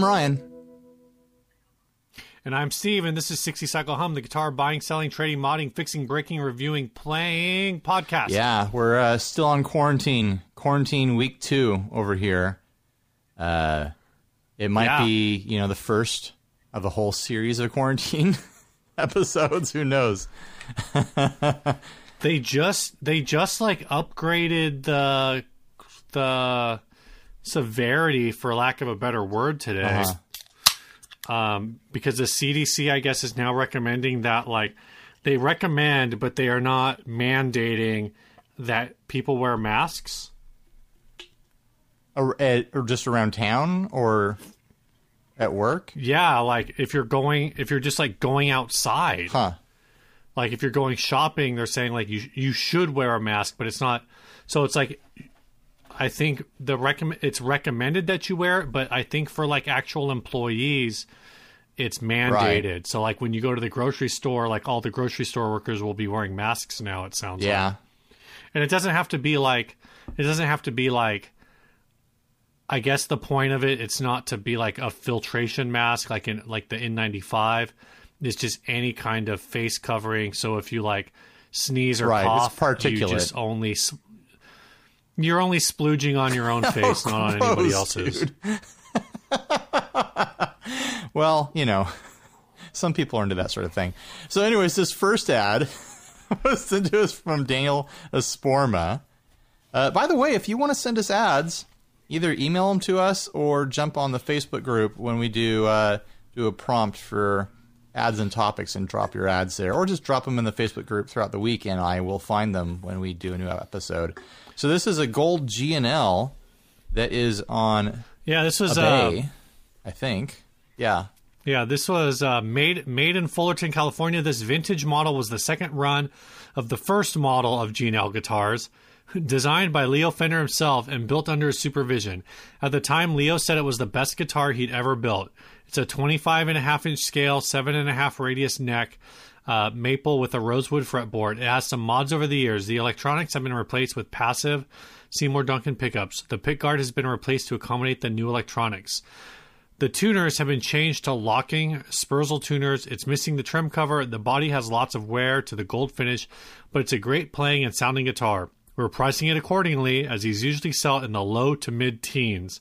I'm Ryan. And I'm Steve, and this is 60 Cycle Hum, the guitar buying, selling, trading, modding, fixing, breaking, reviewing, playing podcast. Yeah, we're uh, still on quarantine. Quarantine week two over here. Uh, it might Yeah. be, you know, the first of a whole series of quarantine episodes. Who knows? They just they just like upgraded the the severity, for lack of a better word, today. Uh-huh. Um, because the CDC, I guess, is now recommending that like they recommend, but they are not mandating that people wear masks. Or, at, or just around town or at work? Yeah, like if you're going, if you're just like going outside, Huh. like if you're going shopping, they're saying like you you should wear a mask, but it's not. So it's like, I think the recommend it's recommended that you wear it, but I think for like actual employees, it's mandated. So like when you go to the grocery store, like all the grocery store workers will be wearing masks now. It sounds like. Yeah. and it doesn't have to be like it doesn't have to be like i guess the point of it it's not to be like a filtration mask like in like the n95 it's just any kind of face covering so if you like sneeze or Right, it's cough you just only you're only splooging on your own face not on anybody else's. Well, you know, some people are into that sort of thing. So, anyways, this first ad was sent to us from Daniel Esporma. Uh, by the way, if you want to send us ads, either email them to us or jump on the Facebook group when we do uh, do a prompt for ads and topics and drop your ads there, or just drop them in the Facebook group throughout the week, and I will find them when we do a new episode. So, this is a gold G&L that is on yeah this was a uh, I think. Yeah. Yeah, this was uh, made made in Fullerton, California. This vintage model was the second run of the first model of G&L guitars, designed by Leo Fender himself and built under his supervision. At the time, Leo said it was the best guitar he'd ever built. It's a 25 and a half inch scale, seven and a half radius neck, uh, maple with a rosewood fretboard. It has some mods over the years. The electronics have been replaced with passive Seymour Duncan pickups. The pickguard has been replaced to accommodate the new electronics. The tuners have been changed to locking Sperzel tuners. It's missing the trim cover. The body has lots of wear to the gold finish, but it's a great playing and sounding guitar. We're pricing it accordingly, as these usually sell in the low to mid teens.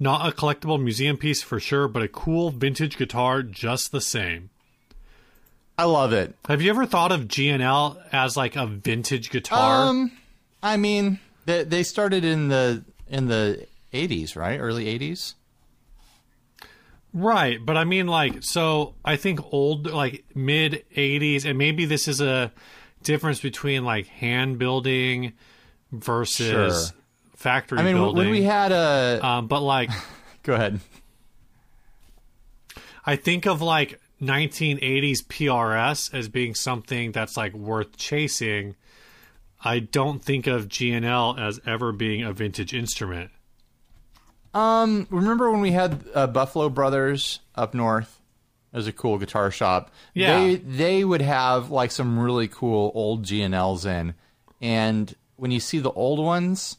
Not a collectible museum piece for sure, but a cool vintage guitar just the same. I love it. Have you ever thought of G&L as like a vintage guitar? Um, I mean, they they started in the in the eighties, right? Early eighties. Right, but I mean, like, so I think old, like mid '80s, and maybe this is a difference between like hand building versus Sure. factory I mean, building. when we had a um, but like, go ahead. I think of like 1980s PRS as being something that's like worth chasing. I don't think of G&L as ever being a vintage instrument. Um, remember when we had uh, Buffalo Brothers up north? as a cool guitar shop. Yeah. they they would have like some really cool old G&Ls in, and when you see the old ones,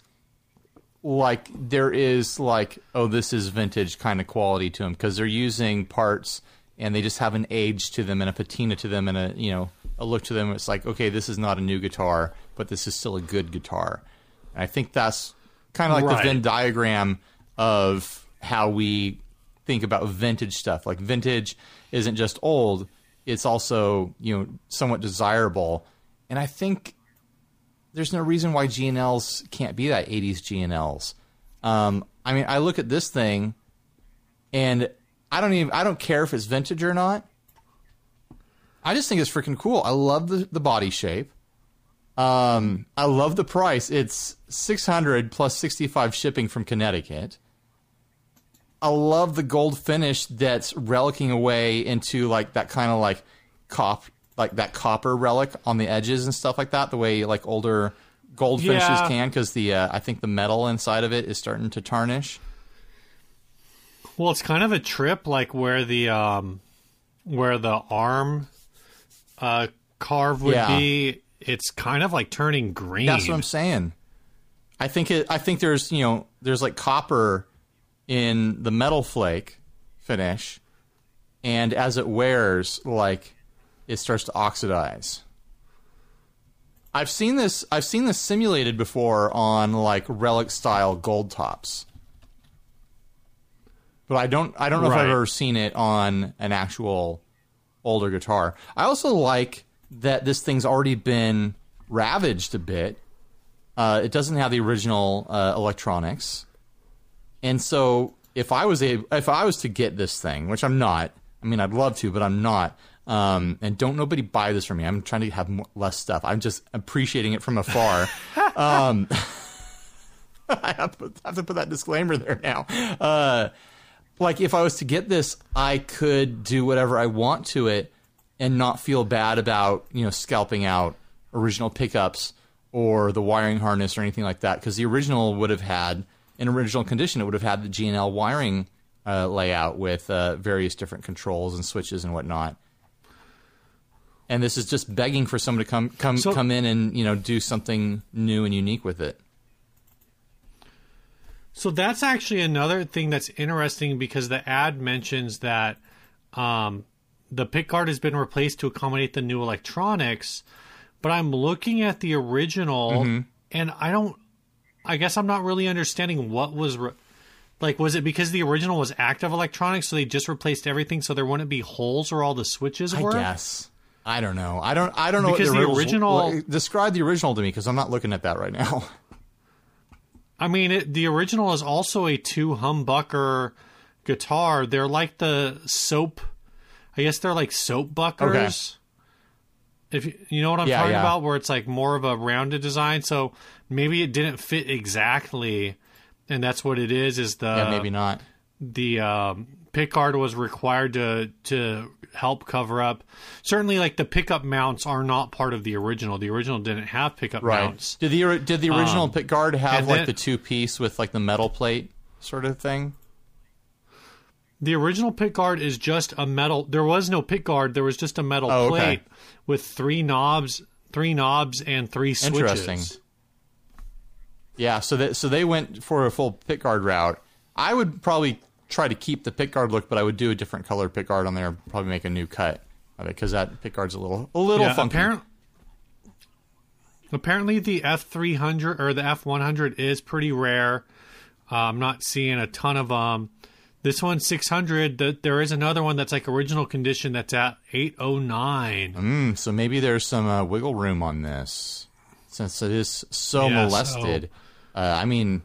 like there is like oh this is vintage kind of quality to them because they're using parts and they just have an age to them and a patina to them and a you know a look to them. It's like okay this is not a new guitar, but this is still a good guitar. And I think that's kind of like Right. the Venn diagram of how we think about vintage stuff. Like vintage isn't just old; it's also you know somewhat desirable. And I think there's no reason why G&Ls can't be that 80s G&Ls. Um, I mean, I look at this thing, and I don't even I don't care if it's vintage or not. I just think it's freaking cool. I love the the body shape. Um, I love the price. It's 600 plus 65 shipping from Connecticut. I love the gold finish that's relicing away into like that kind of like cop like that copper relic on the edges and stuff like that. The way like older gold finishes Yeah. can, because the uh, I think the metal inside of it is starting to tarnish. Well, it's kind of a trip, like where the um, where the arm uh, carve would Yeah. be. It's kind of like turning green. That's what I'm saying. I think it. I think there's you know there's like copper in the metal flake, finish, and as it wears, like it starts to oxidize. I've seen this. I've seen this simulated before on like relic style gold tops, but I don't. I don't know if I've ever seen it on an actual older guitar. I also like that this thing's already been ravaged a bit. Uh, it doesn't have the original uh, electronics, and so if I was a if I was to get this thing, which I'm not, I mean I'd love to, but I'm not. Um, and don't nobody buy this from me. I'm trying to have more, less stuff. I'm just appreciating it from afar. um, I have to, put, have to put that disclaimer there now. Uh, like if I was to get this, I could do whatever I want to it and not feel bad about you know scalping out original pickups or the wiring harness or anything like that because the original would have had in original condition it would have had the G&L wiring uh, layout with uh, various different controls and switches and whatnot. And this is just begging for someone to come come So- come in and you know do something new and unique with it. So that's actually another thing that's interesting because the ad mentions that um, the pickguard has been replaced to accommodate the new electronics. But I'm looking at the original, Mm-hmm. and I don't. I guess I'm not really understanding what was. Re- like, was it because the original was active electronics, so they just replaced everything, so there wouldn't be holes where all the switches I guess. I don't know. I don't. I don't know Because what the the, original- describe the original to me because I'm not looking at that right now. I mean, it, the original is also a two humbucker guitar. They're like the soap. I guess they're like soap buckers. If you, you know what I'm Yeah, talking yeah. about, where it's like more of a rounded design. So maybe it didn't fit exactly, and that's what it is. Is the yeah, maybe not. the um, pickguard was required to to help cover up. Certainly, like the pickup mounts are not part of the original. The original didn't have pickup Right. mounts. Did the did the original Um, guard have like then- the two piece with like the metal plate sort of thing? The original pick guard is just a metal. There was no pick guard. There was just a metal Oh, okay. plate with three knobs, three knobs, and three switches. Interesting. Yeah, so that so they went for a full pick guard route. I would probably try to keep the pick guard look, but I would do a different color pick guard on there. Probably make a new cut of it because that pick guard's a little a little Yeah, funky. apparent- apparently the F three hundred or the F one hundred is pretty rare. Uh, I'm not seeing a ton of them. This one's six hundred. The, there is another one that's like original condition that's at eight oh nine. Mm, so maybe there's some uh, wiggle room on this since it is so Yeah, molested. Uh, I mean,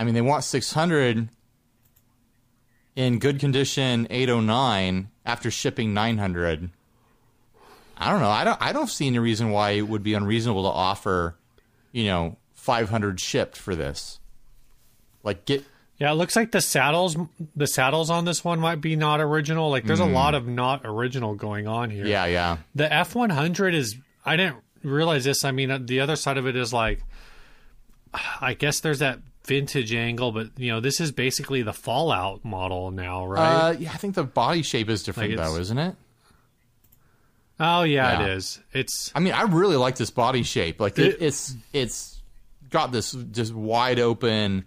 I mean they want 600 in good condition 809 after shipping 900. I don't know. I don't. I don't see any reason why it would be unreasonable to offer, you know, 500 shipped for this. Like get Yeah, it looks like the saddles the saddles on this one might be not original. Like there's a lot of not original going on here. Hmm. yeah, yeah. The F one hundred is I didn't realize this. I mean, the other side of it is like, I guess there's that vintage angle, but you know, this is basically the Fallout model now, right? Uh, yeah, I think the body shape is different Like though, isn't it? oh yeah, yeah. it is. It's I mean, I really like this body shape. Like it, It- it's it's got this just wide open,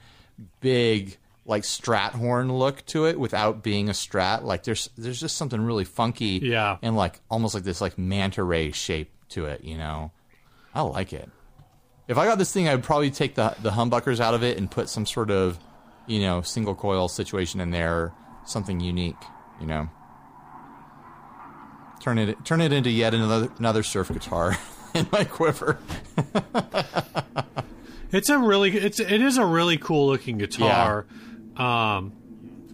big like strat horn look to it without being a strat. Like there's there's just something really funky, Yeah. and like almost like this like manta ray shape to it. You know, I like it. If I got this thing, I'd probably take the the humbuckers out of it and put some sort of you know single coil situation in there, something unique. You know. Turn it turn it into yet another another surf guitar in my quiver. it's a really it's it is a really cool looking guitar. Yeah. Um,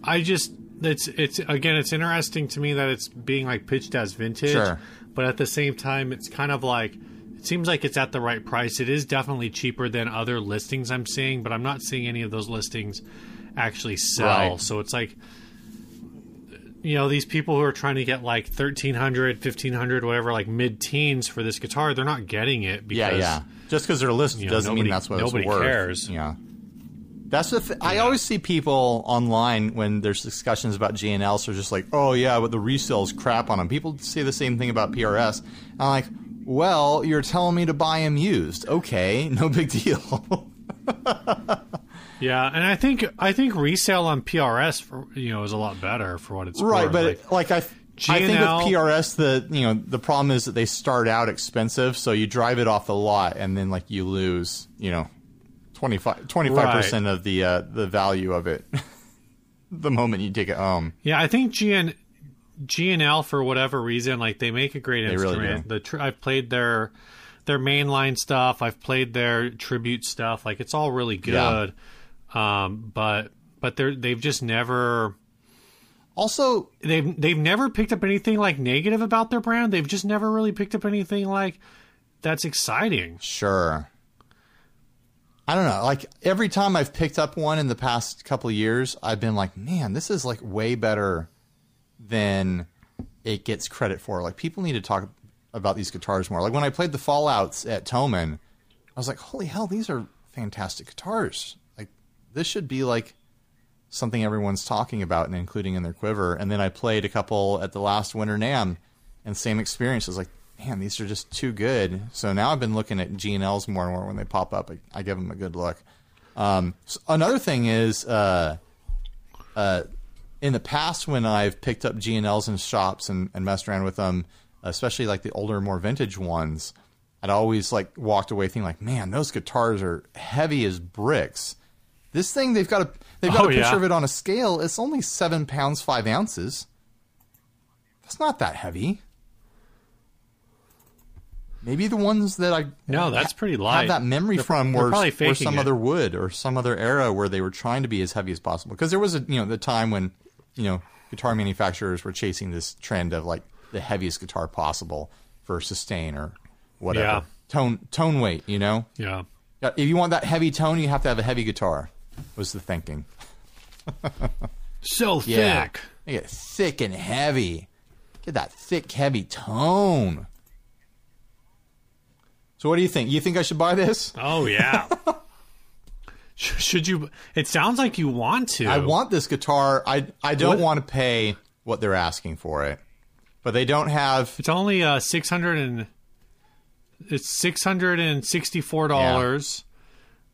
I just it's it's again it's interesting to me that it's being like pitched as vintage, Sure. but at the same time it's kind of like it seems like it's at the right price. It is definitely cheaper than other listings I'm seeing, but I'm not seeing any of those listings actually sell. Right. So it's like you know these people who are trying to get like 1300 1500 whatever like mid-teens for this guitar they're not getting it because Yeah, yeah. Just because they're listed know, doesn't nobody- mean that's what nobody it's worth. cares. Yeah. That's the. Th- I always see people online when there's discussions about G&L, so just like, oh yeah, but the resale's crap on them. People say the same thing about PRS. I'm like, well, you're telling me to buy them used. Okay, no big deal. Yeah, and I think I think resale on PRS for, you know is a lot better for what it's worth. right, worth. but Like, like, I, I think with PRS, the you know the problem is that they start out expensive, so you drive it off the lot, and then like you lose, you know, 25 percent of the uh, the value of it the moment you take it home. yeah, I think GN G&L for whatever reason, like they make a great They really instrument. do. The tr- I've played their their mainline stuff. I've played their tribute stuff. Like it's all really Yeah. good. Um, but but they're they've just never Also, they've they've never picked up anything like negative about their brand. They've just never really picked up anything like that's exciting. Sure. I don't know. Like every time I've picked up one in the past couple of years, I've been like, man, this is like way better than it gets credit for. Like people need to talk about these guitars more. Like when I played the Fallouts at Thomann, I was like, holy hell, these are fantastic guitars. Like this should be like something everyone's talking about and including in their quiver. And then I played a couple at the last Winter NAMM, and same experience. I was like, man, these are just too good. So now I've been looking at G and Ls more and more when they pop up. I, I give them a good look. Um, s another thing is, uh, uh, in the past when I've picked up G and Ls in shops and, and messed around with them, especially like the older, more vintage ones, I'd always like walked away thinking like, man, those guitars are heavy as bricks. This thing they've got a they've got Oh, a picture yeah. of it on a scale. It's only seven pounds five ounces. That's not that heavy. Maybe the ones that I No, that's pretty light. have that memory They're- from were, were some it. other wood or some other era where they were trying to be as heavy as possible. Because there was a you know the time when you know guitar manufacturers were chasing this trend of like the heaviest guitar possible for sustain or whatever Yeah. tone tone weight. You know, Yeah. Yeah, if you want that heavy tone, you have to have a heavy guitar. Was the thinking? So Yeah, thick. Make it thick and heavy. Get that thick, heavy tone. So, what do you think? You think I should buy this? Oh yeah. Sh- Should you? It sounds like you want to. I want this guitar. I I don't What- want to pay what they're asking for it, but they don't have. It's only uh six hundred and it's six hundred and sixty four dollars.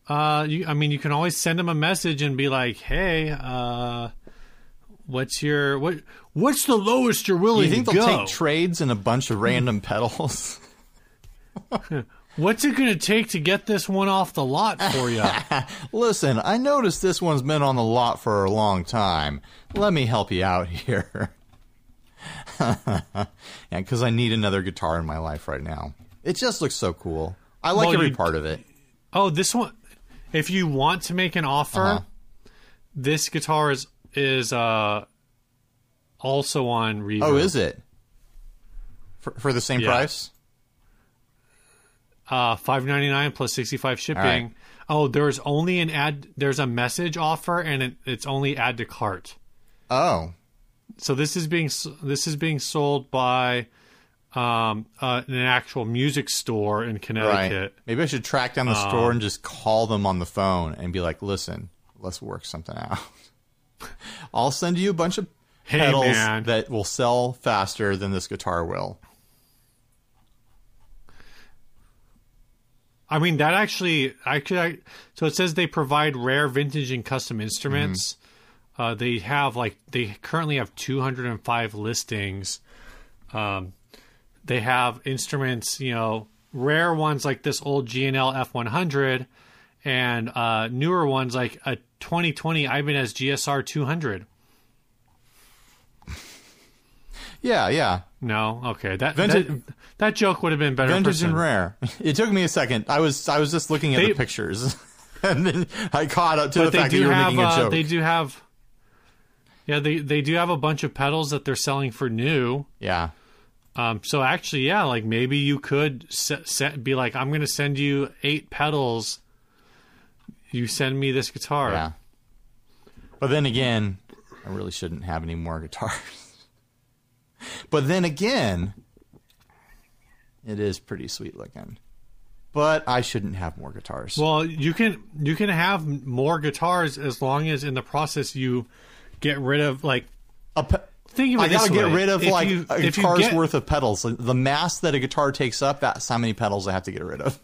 Uh, you, I mean, you can always send them a message and be like, "Hey, uh, what's your what? What's the lowest you're willing you think to they'll go? take trades and a bunch of random pedals? what's it going to take to get this one off the lot for you?" Listen, I noticed this one's been on the lot for a long time. Let me help you out here. yeah, because I need another guitar in my life right now. It just looks so cool. I like Well, every you- part of it. oh, this one. If you want to make an offer, Uh-huh. this guitar is is uh also on Reverb. Oh, is it? For, for the same Yeah. price? Uh, five ninety nine plus sixty five shipping. right. Oh, there's only an ad. There's a message offer, and it, it's only add to cart. Oh, So this is being this is being sold by um, uh, an actual music store in right. Connecticut. Maybe I should track down the Um, store and just call them on the phone and be like, listen, let's work something out. I'll send you a bunch of Hey, pedals man. that will sell faster than this guitar will. I mean that actually I could. I, so it says they provide rare, vintage, and custom instruments. Mm-hmm. Uh, they have like they currently have 205 listings. Um, they have instruments, you know, rare ones like this old G&L F100, and uh, newer ones like a 2020 Ibanez GSR 200. Yeah, yeah. No, okay, that Vintage- that, that joke would have been better. Vintage and rare. It took me a second. I was I was just looking at They- the pictures, and then I caught up to the they fact that you were have making a uh, joke. they do have yeah they they do have a bunch of pedals that they're selling for new yeah, um so actually yeah like maybe you could set, set be like i'm gonna send you eight pedals you send me this guitar yeah. But then again, I really shouldn't have any more guitars. but then again, it is pretty sweet looking. But I shouldn't have more guitars. well you can you can have more guitars as long as in the process you get rid of like A pe- think of it I gotta get way. rid of If like you- a guitar's get- worth of pedals. The mass that a guitar takes up, that's how many pedals I have to get rid of.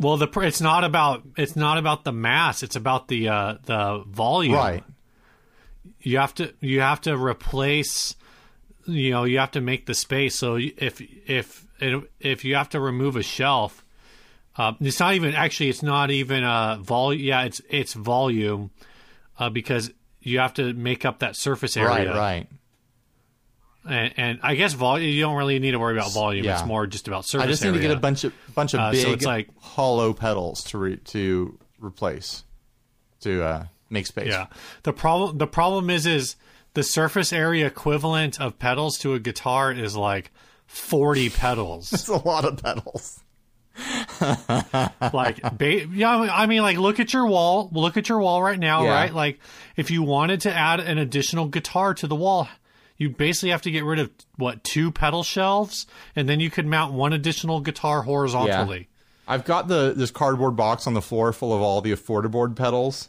Well, the it's not about it's not about the mass. It's about the uh, the volume. Right. You have to you have to replace. You know, you have to make the space. So if if if you have to remove a shelf, uh, it's not even actually. It's not even a volume. Yeah, it's it's volume uh, because you have to make up that surface area. Right. Right. And, and I guess volume. You don't really need to worry about volume. Yeah. It's more just about surface. Area. I just need to get a bunch of bunch of Uh, big so it's like- hollow pedals to re- to replace to uh, make space. Yeah. The problem the problem is is the surface area equivalent of pedals to a guitar is like 40 pedals. It's a lot of pedals. like ba- yeah, I mean like look at your wall, look at your wall right now, Yeah. right? Like if you wanted to add an additional guitar to the wall, you basically have to get rid of what two pedal shelves and then you could mount one additional guitar horizontally. I've got the this cardboard box on the floor full of all the affordaboard pedals.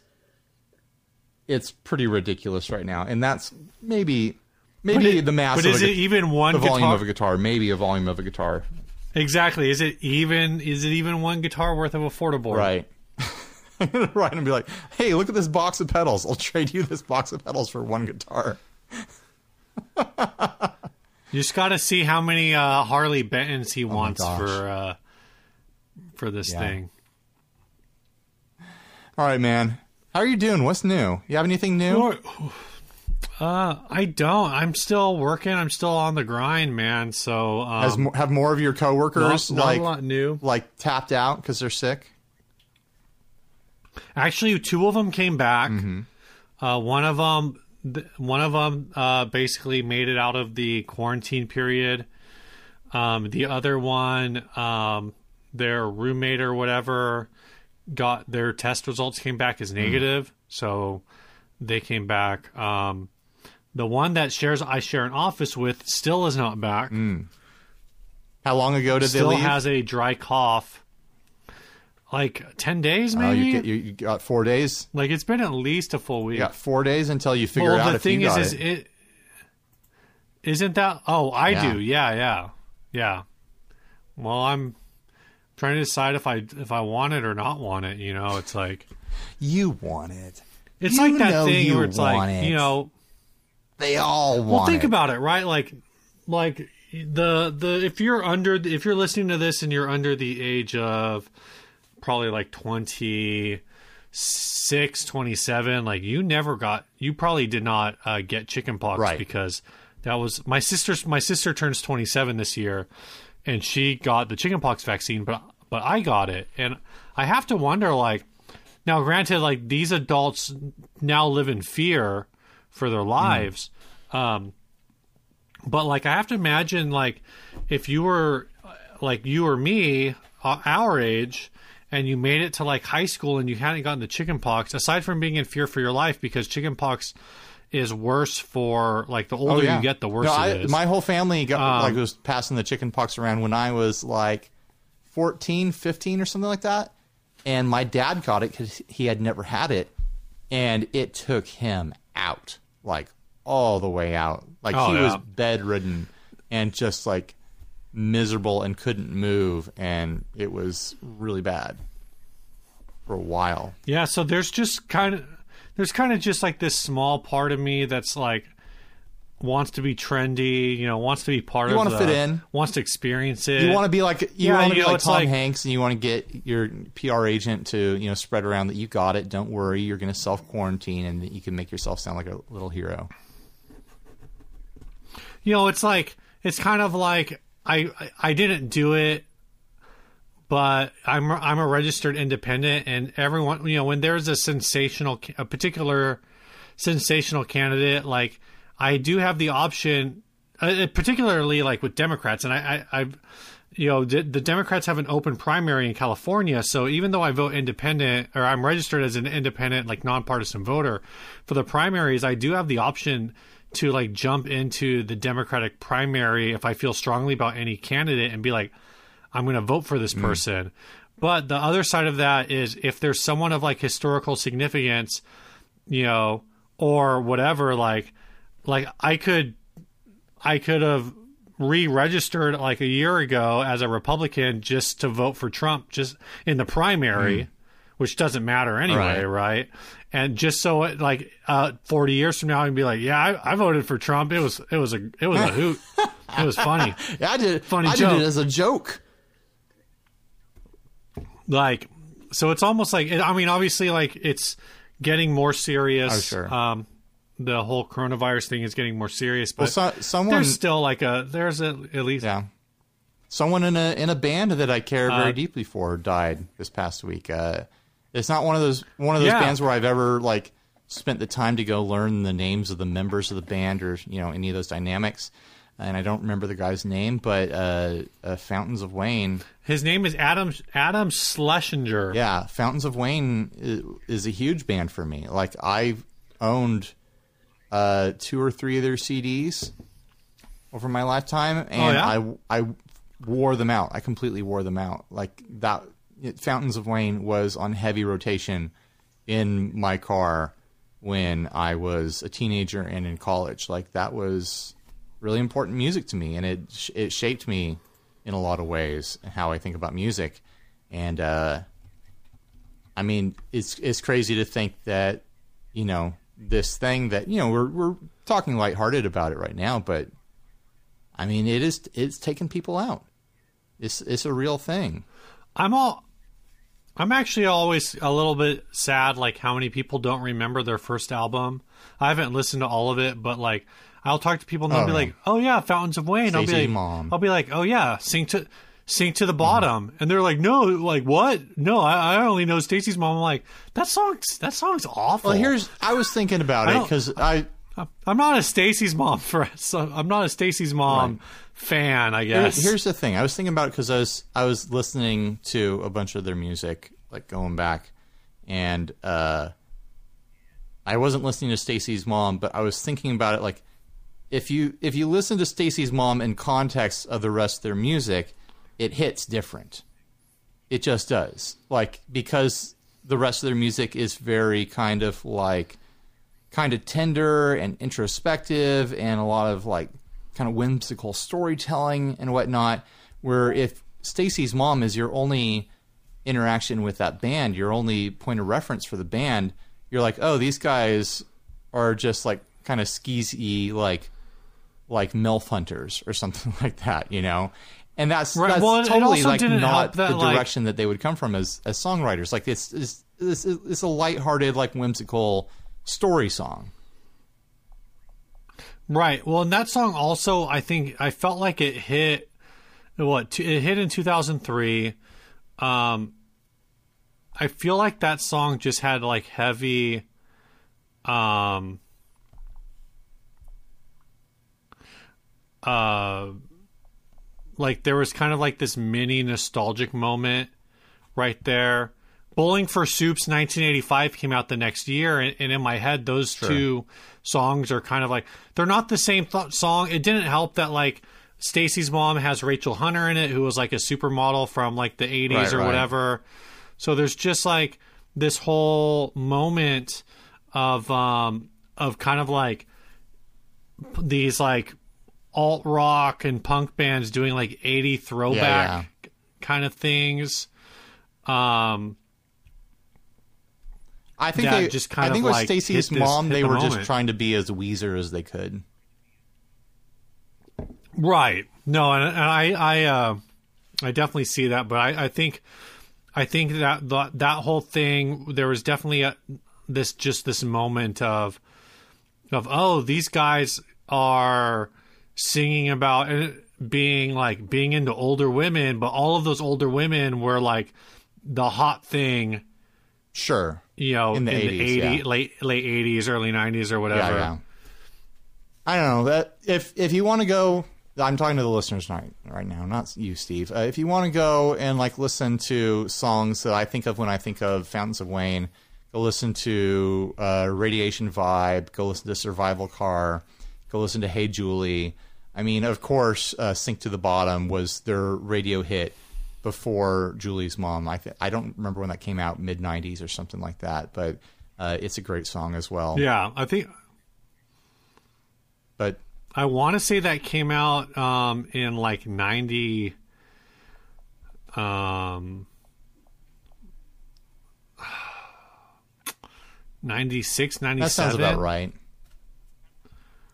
It's pretty ridiculous right now, and that's maybe maybe it- the mass But of is a it even one the volume guitar? of a guitar, maybe a volume of a guitar, exactly. Is it even is it even one guitar worth of affordable? right? I'm gonna write and be like, "Hey, look at this box of pedals. I'll trade you this box of pedals for one guitar." You just got to see how many uh, Harley Bentons he wants for uh, for this Yeah. thing. All right, man. How are you doing? What's new? You have anything new? Uh, I don't. I'm still working. I'm still on the grind, man. So um, Has mo- have more of your coworkers not like a lot new. like tapped out because they're sick? Actually, two of them came back. Mm-hmm. Uh, one of them, th- one of them, uh, basically made it out of the quarantine period. Um, the other one, um, their roommate or whatever, got their test results came back Mm. as negative, so they came back. Um, the one that shares I share an office with still is not back. How long ago Mm. did Still they leave? has a dry cough. Like ten days, Oh, maybe. you, get, you, you got four days. like it's been at least a full week. You got four days until you figure well, out the if thing is, is it. it isn't that? Oh, I Yeah. do. Yeah, yeah, yeah. Well, I'm trying to decide if I if I want it or not want it. You know, it's like You want it. it's You like that thing where it's like it. you know. They all want Well, think it. about it, right? Like, like the the if you're under if you're listening to this and you're under the age of probably like 26 27 like you never got you probably did not uh, get chickenpox Right. because that was my sister's my sister turns 27 this year and she got the chickenpox vaccine but but I got it. And I have to wonder like now granted like these adults now live in fear for their lives um but like I have to imagine like if you were uh, like you or me uh, our age and you made it to like high school and you hadn't gotten the chickenpox aside from being in fear for your life because chickenpox is worse for like the older Oh, yeah. you get the worse No, I, it is My whole family got Um, like was passing the chicken pox around when I was like 14, 15 or something like that. And my dad got it because he had never had it, and it took him out, like all the way out. Like Oh, he yeah. was bedridden and just like miserable and couldn't move, and it was really bad for a while. Yeah, so there's just kind of there's kind of just like this small part of me that's like wants to be trendy, you know, wants to be part You of wanna fit in. wants to experience it. You want to be like you Yeah, want you to be know, like Tom like- Hanks, and you want to get your PR agent to you know spread around that you got it. Don't worry, you're going to self quarantine, and that you can make yourself sound like a little hero. you know, it's like it's kind of like I I- I didn't do it, but I'm I'm a registered independent, and everyone you know when there's a sensational a particular sensational candidate, like I do have the option, uh, particularly like with Democrats, and I, I I've you know the Democrats have an open primary in California, so even though I vote independent or I'm registered as an independent like nonpartisan voter for the primaries, I do have the option to like jump into the Democratic primary if I feel strongly about any candidate and be like I'm going to vote for this person. But the other side of that is if there's someone of like historical significance, you know, or whatever like like I could I could have re-registered like a year ago as a Republican just to vote for Trump, just in the primary, which doesn't matter anyway, Right. right? And just so it, like uh, forty years from now, I can be like, yeah, I, I voted for Trump. It was it was a it was a hoot. it was funny. Yeah, I did. Funny I joke. did it as a joke. Like so it's almost like i mean obviously like it's getting more serious Oh, sure. um the whole coronavirus thing is getting more serious but Well, so, someone, there's still like a there's a, at least yeah, someone in a in a band that I care very Uh, deeply for died this past week. Uh, it's not one of those one of those Yeah. bands where I've ever like spent the time to go learn the names of the members of the band or you know any of those dynamics. And I don't remember the guy's name, but uh, uh, Fountains of Wayne. his name is adam adam schlesinger Yeah, Fountains of Wayne is, is a huge band for me. Like I've owned uh, two or three of their CDs over my lifetime, and yeah? I I wore them out. I completely wore them out. Like that, it, Fountains of Wayne was on heavy rotation in my car when I was a teenager and in college. Like that was really important music to me, and it it shaped me in a lot of ways how I think about music. And uh, I mean, it's it's crazy to think that you know this thing that you know we're we're talking lighthearted about it right now, but I mean, it is it's taking people out. It's it's a real thing. i'm all i'm actually always a little bit sad like how many people don't remember their first album i haven't listened to all of it but like i'll talk to people and they'll Oh, be like oh yeah fountains of wayne. I'll be like Mom. i'll be like oh yeah sing to sink to the bottom. And they're like no like what? No i, I only know stacy's mom. I'm like that song's that song's awful. Well, here's I was thinking about it because I i'm not a stacy's mom for so i'm not a stacy's mom fan i Here- guess. Here's the thing. I was thinking about it because I was I was listening to a bunch of their music, like going back, and uh, I wasn't listening to Stacy's mom, but I was thinking about it like if you if you listen to Stacy's mom in context of the rest of their music, it hits different. It just does. Like because the rest of their music is very kind of like kind of tender and introspective and a lot of like kind of whimsical storytelling and whatnot. Where if Stacy's mom is your only interaction with that band, your only point of reference for the band, you're like, oh, these guys are just like kind of skeezy, like like MILF hunters or something like that, you know. And that's Right, that's well, totally like didn't that, the like- direction that they would come from as as songwriters. Like it's it's it's, it's a lighthearted, like whimsical story song. Right. Well, and that song also, I think, I felt like it hit. What it hit in two thousand three. Um, I feel like that song just had like heavy. Um. Uh, like there was kind of like this mini nostalgic moment right there. Bowling for Soup's 1985 came out the next year, and, and in my head, those two songs are kind of like they're not the same th- song. It didn't help that like Stacy's mom has Rachel Hunter in it, who was like a supermodel from like the 80s Right, or right. whatever. So there's just like this whole moment of um of kind of like these like alt rock and punk bands doing like 80 throwback kind of things. Um I think that they just kind I think of, with like, Stacy's hit this- mom, they the were moment. just trying to be as Weezer as they could. Right. No, and, and I I uh, I definitely see that, but I, I think I think that that that whole thing there was definitely a, this just this moment of of oh these guys are singing about being like being into older women, but all of those older women were like the hot thing, Sure. you know, In the 80s, 80 yeah. late late eighties, early nineties, or whatever. Yeah, yeah. I don't know that if if you want to go, I'm talking to the listeners right right now, not you, Steve. Uh, if you want to go and like listen to songs that I think of when I think of Fountains of Wayne, go listen to uh, Radiation Vibe, go listen to Survival Car, go listen to Hey Julie. I mean, of course, uh, Sink to the Bottom was their radio hit before Julie's Mom. I th- I don't remember when that came out, mid '90s or something like that, but uh, it's a great song as well. Yeah, I think But I want to say that came out um, in like 90 um 96 97 That sounds about right.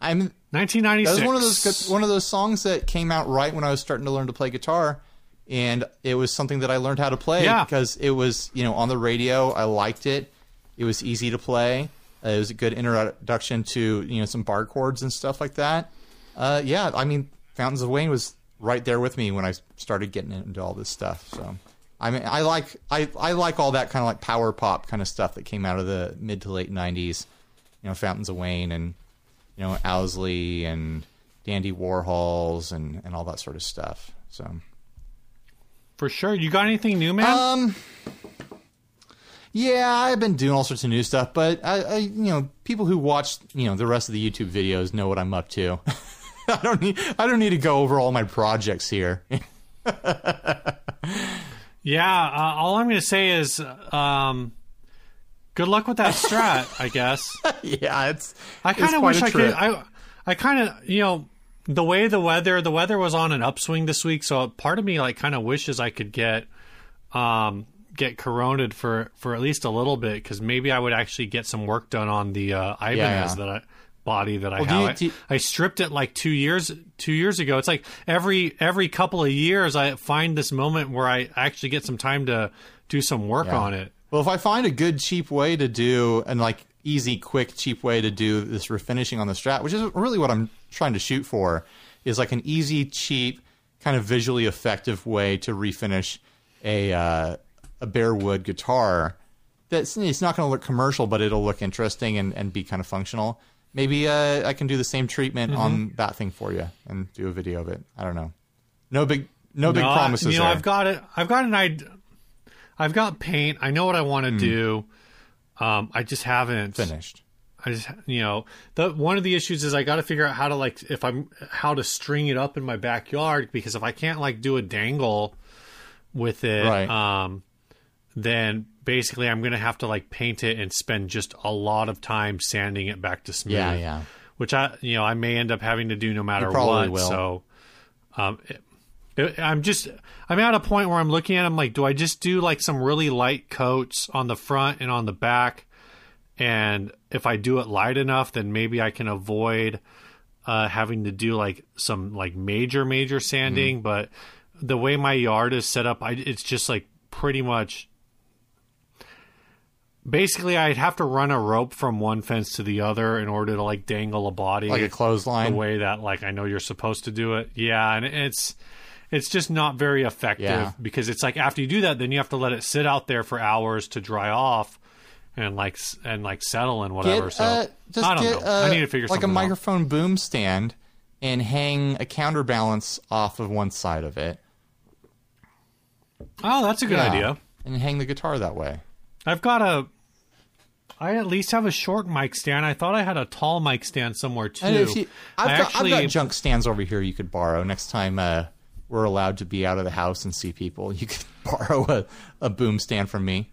I mean, 1996 that was one of those one of those songs that came out right when I was starting to learn to play guitar, and it was something that I learned how to play Yeah. because it was you know on the radio. I liked it. It was easy to play. Uh, it was a good introduction to you know some bar chords and stuff like that. Uh, yeah, I mean, Fountains of Wayne was right there with me when I started getting into all this stuff. So, I mean, I like I I like all that kind of like power pop kind of stuff that came out of the mid to late '90s. You know, Fountains of Wayne and you know Owsley and Dandy Warhols and and all that sort of stuff. So, for sure. You got anything new, man? um, yeah, I've been doing all sorts of new stuff, but I, I you know people who watch you know the rest of the YouTube videos know what I'm up to. I don't need I don't need to go over all my projects here. yeah, uh, all I'm going to say is um good luck with that strat, I guess. yeah, it's I kind of wish I could. I I kind of you know the way the weather the weather was on an upswing this week, so part of me like kind of wishes I could get um get coroned for for at least a little bit because maybe I would actually get some work done on the uh, Ibanez yeah. that I body that I Well, have. you- I- I stripped it like two years two years ago. It's like every every couple of years I find this moment where I actually get some time to do some work Yeah. on it. Well, if I find a good cheap way to do and like easy, quick, cheap way to do this refinishing on the Strat, which is really what I'm trying to shoot for, is like an easy, cheap, kind of visually effective way to refinish a uh, a bare wood guitar. That's it's not going to look commercial, but it'll look interesting and, and be kind of functional. Maybe uh, I can do the same treatment Mm-hmm. on that thing for you and do a video of it. I don't know. No big, no big No, I- promises You know, there. I've got it. I've got an idea. I've got paint. I know what I want to Hmm. do. Um, I just haven't finished. I just, you know, the one of the issues is I got to figure out how to like if I'm how to string it up in my backyard because if I can't like do a dangle with it, Right. um, then basically I'm gonna have to like paint it and spend just a lot of time sanding it back to smooth. Yeah, yeah. Which I, you know, I may end up having to do no matter what. will. So, um, it- I'm just, I'm at a point where I'm looking at. I'm like, do I just do like some really light coats on the front and on the back? and if I do it light enough, then maybe I can avoid uh, having to do like some like major major sanding. But the way my yard is set up, I, it's just like pretty much. Basically, I'd have to run a rope from one fence to the other in order to like dangle a body Like a clothesline. the way that like I know you're supposed to do it. Yeah, and it's it's just not very effective Yeah. because it's like after you do that, then you have to let it sit out there for hours to dry off and like and like settle and whatever. Get, so uh, just I don't get, know. Uh, I need to figure something out. like a something out. microphone boom stand and hang a counterbalance off of one side of it. Oh, that's a good Yeah. idea. And hang the guitar that way. I've got a. I at least have a short mic stand. I thought I had a tall mic stand somewhere too. And if you, I've, I got, actually, I've got junk stands over here you could borrow next time uh, we're allowed to be out of the house and see people. You could borrow a, a boom stand from me.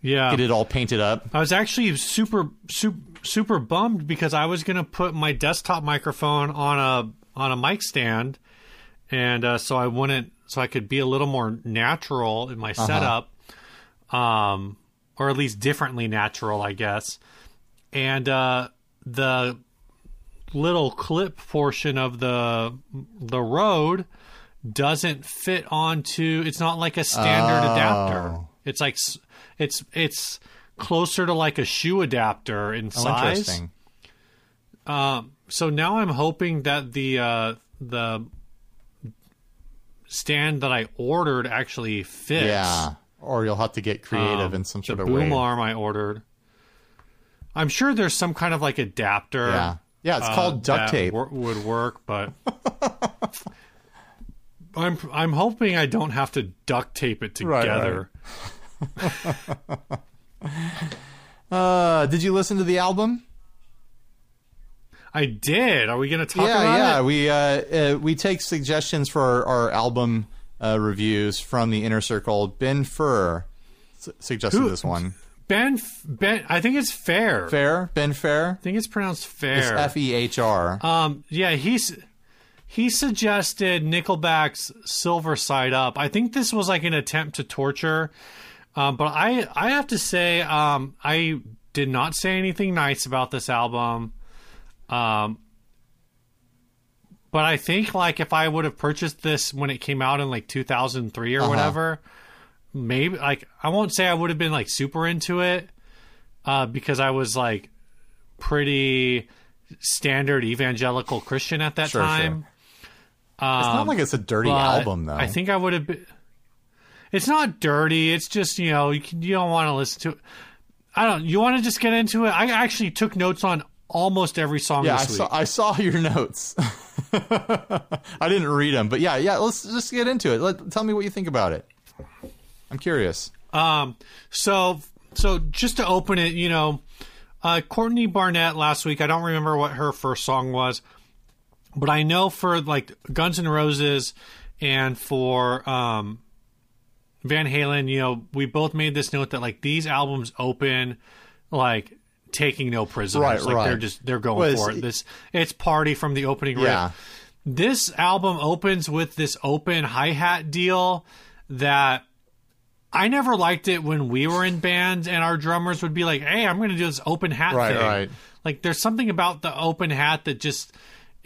yeah. Get it all painted up. I was actually super super super bummed because I was gonna put my desktop microphone on a on a mic stand, and uh, so I wouldn't so I could be a little more natural in my setup, um, or at least differently natural, I guess. And uh, the little clip portion of the the Rode doesn't fit onto. It's not like a standard adapter. Oh. It's like it's it's closer to like a shoe adapter in Oh, size. interesting. So now I'm hoping that the uh, the stand that I ordered actually fits. Yeah. Or you'll have to get creative Um, in some the sort of boom way. arm I ordered. I'm sure there's some kind of like adapter. Yeah. Yeah, it's uh, called duct tape. wor- would work, but I'm I'm hoping I don't have to duct tape it Right, together. Uh, did you listen to the album? I did. Are we going to talk yeah, about yeah. it? We uh, uh, we take suggestions for our, our album uh, reviews from the inner circle. Ben Fur su- suggested Who- this one. Ben Ben. I think it's fair. Fair, Ben Fair. I think it's pronounced It's fair. F E H R. Um, yeah, he's he suggested Nickelback's Silver Side Up. I think this was like an attempt to torture. Um, but I I have to say, um, I did not say anything nice about this album. Um, but I think like if I would have purchased this when it came out in like 2003 or whatever, maybe like I won't say I would have been like super into it, uh, because I was like pretty standard evangelical Christian at that Sure, time. It's not like it's a dirty album though. I think I would have been. It's not dirty. It's just you know you can, you don't want to listen to. it. I don't. You want to just get into it. I actually took notes on almost every song yeah, I week. saw I saw your notes. I didn't read them, but yeah, yeah. Let's just get into it. Let, tell me what you think about it. I'm curious. Um, so so just to open it, you know, uh, Courtney Barnett last week. I don't remember what her first song was, but I know for like Guns N' Roses and for um, Van Halen, you know, we both made this note that like these albums open like taking no prisoners. Right, like right. they're just they're going Well, for it. This it's party from the opening riff. Yeah. This album opens with this open hi hat deal that I never liked it when we were in bands and our drummers would be like, "Hey, I'm going to do this open hat Right, thing." right. Like, there's something about the open hat that just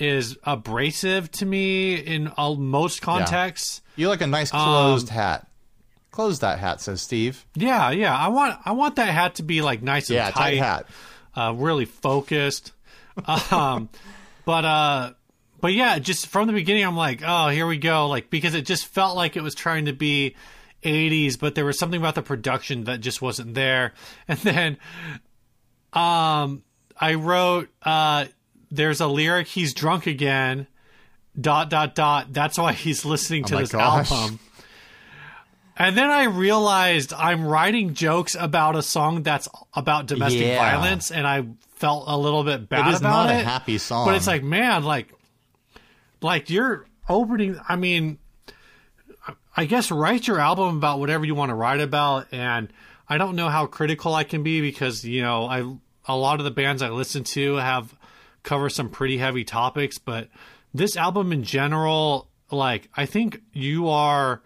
is abrasive to me in uh, most contexts. You like a nice closed hat. Close that hat, says Steve. Yeah. yeah, I want I want that hat to be like nice and Yeah, tight hat. uh, really focused. um, but uh, but yeah, just from the beginning, I'm like, oh, here we go, like because it just felt like it was trying to be 80s, but there was something about the production that just wasn't there. And then, um, I wrote, uh, there's a lyric, he's drunk again. Dot dot dot. That's why he's listening oh to Oh this gosh. album. And then I realized I'm writing jokes about a song that's about domestic Yeah. violence, and I felt a little bit bad It is about not it. a happy song. But it's like, man, like, like you're opening. I mean, I guess write your album about whatever you want to write about, and I don't know how critical I can be because you know I a lot of the bands I listen to have cover some pretty heavy topics, but this album in general, like I think you are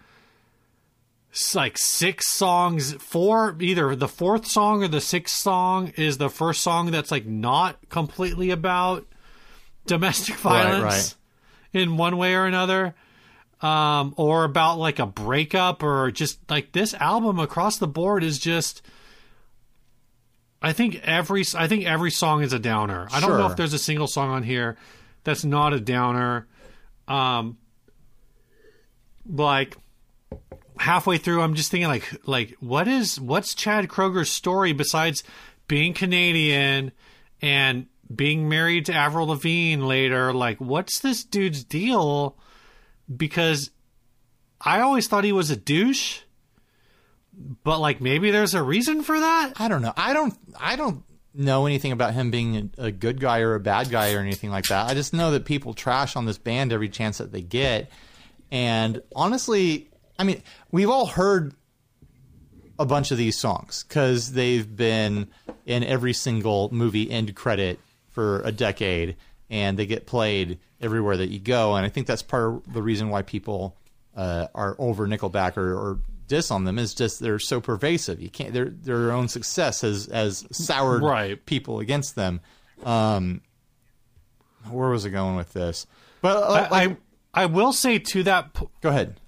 like six songs four either the fourth song or the sixth song is the first song that's like not completely about domestic Right, violence in one way or another um or about like a breakup or just like this album across the board is just I think every I think every song is a downer. I don't know if there's a single song on here that's not a downer. Um like halfway through I'm just thinking like like what is what's Chad Kroeger's story besides being Canadian and being married to Avril Lavigne later like what's this dude's deal because I always thought he was a douche but like maybe there's a reason for that I don't know. I don't. I don't know anything about him being a, a good guy or a bad guy or anything like that. I just know that people trash on this band every chance that they get. And honestly, I mean, we've all heard a bunch of these songs because they've been in every single movie end credit for a decade, and they get played everywhere that you go. And I think that's part of the reason why people uh, are over Nickelback or, or diss on them is just they're so pervasive. You can't their their own success has has soured Right. people against them. Um, where was I going with this? But uh, I, I I will say to that po- go ahead.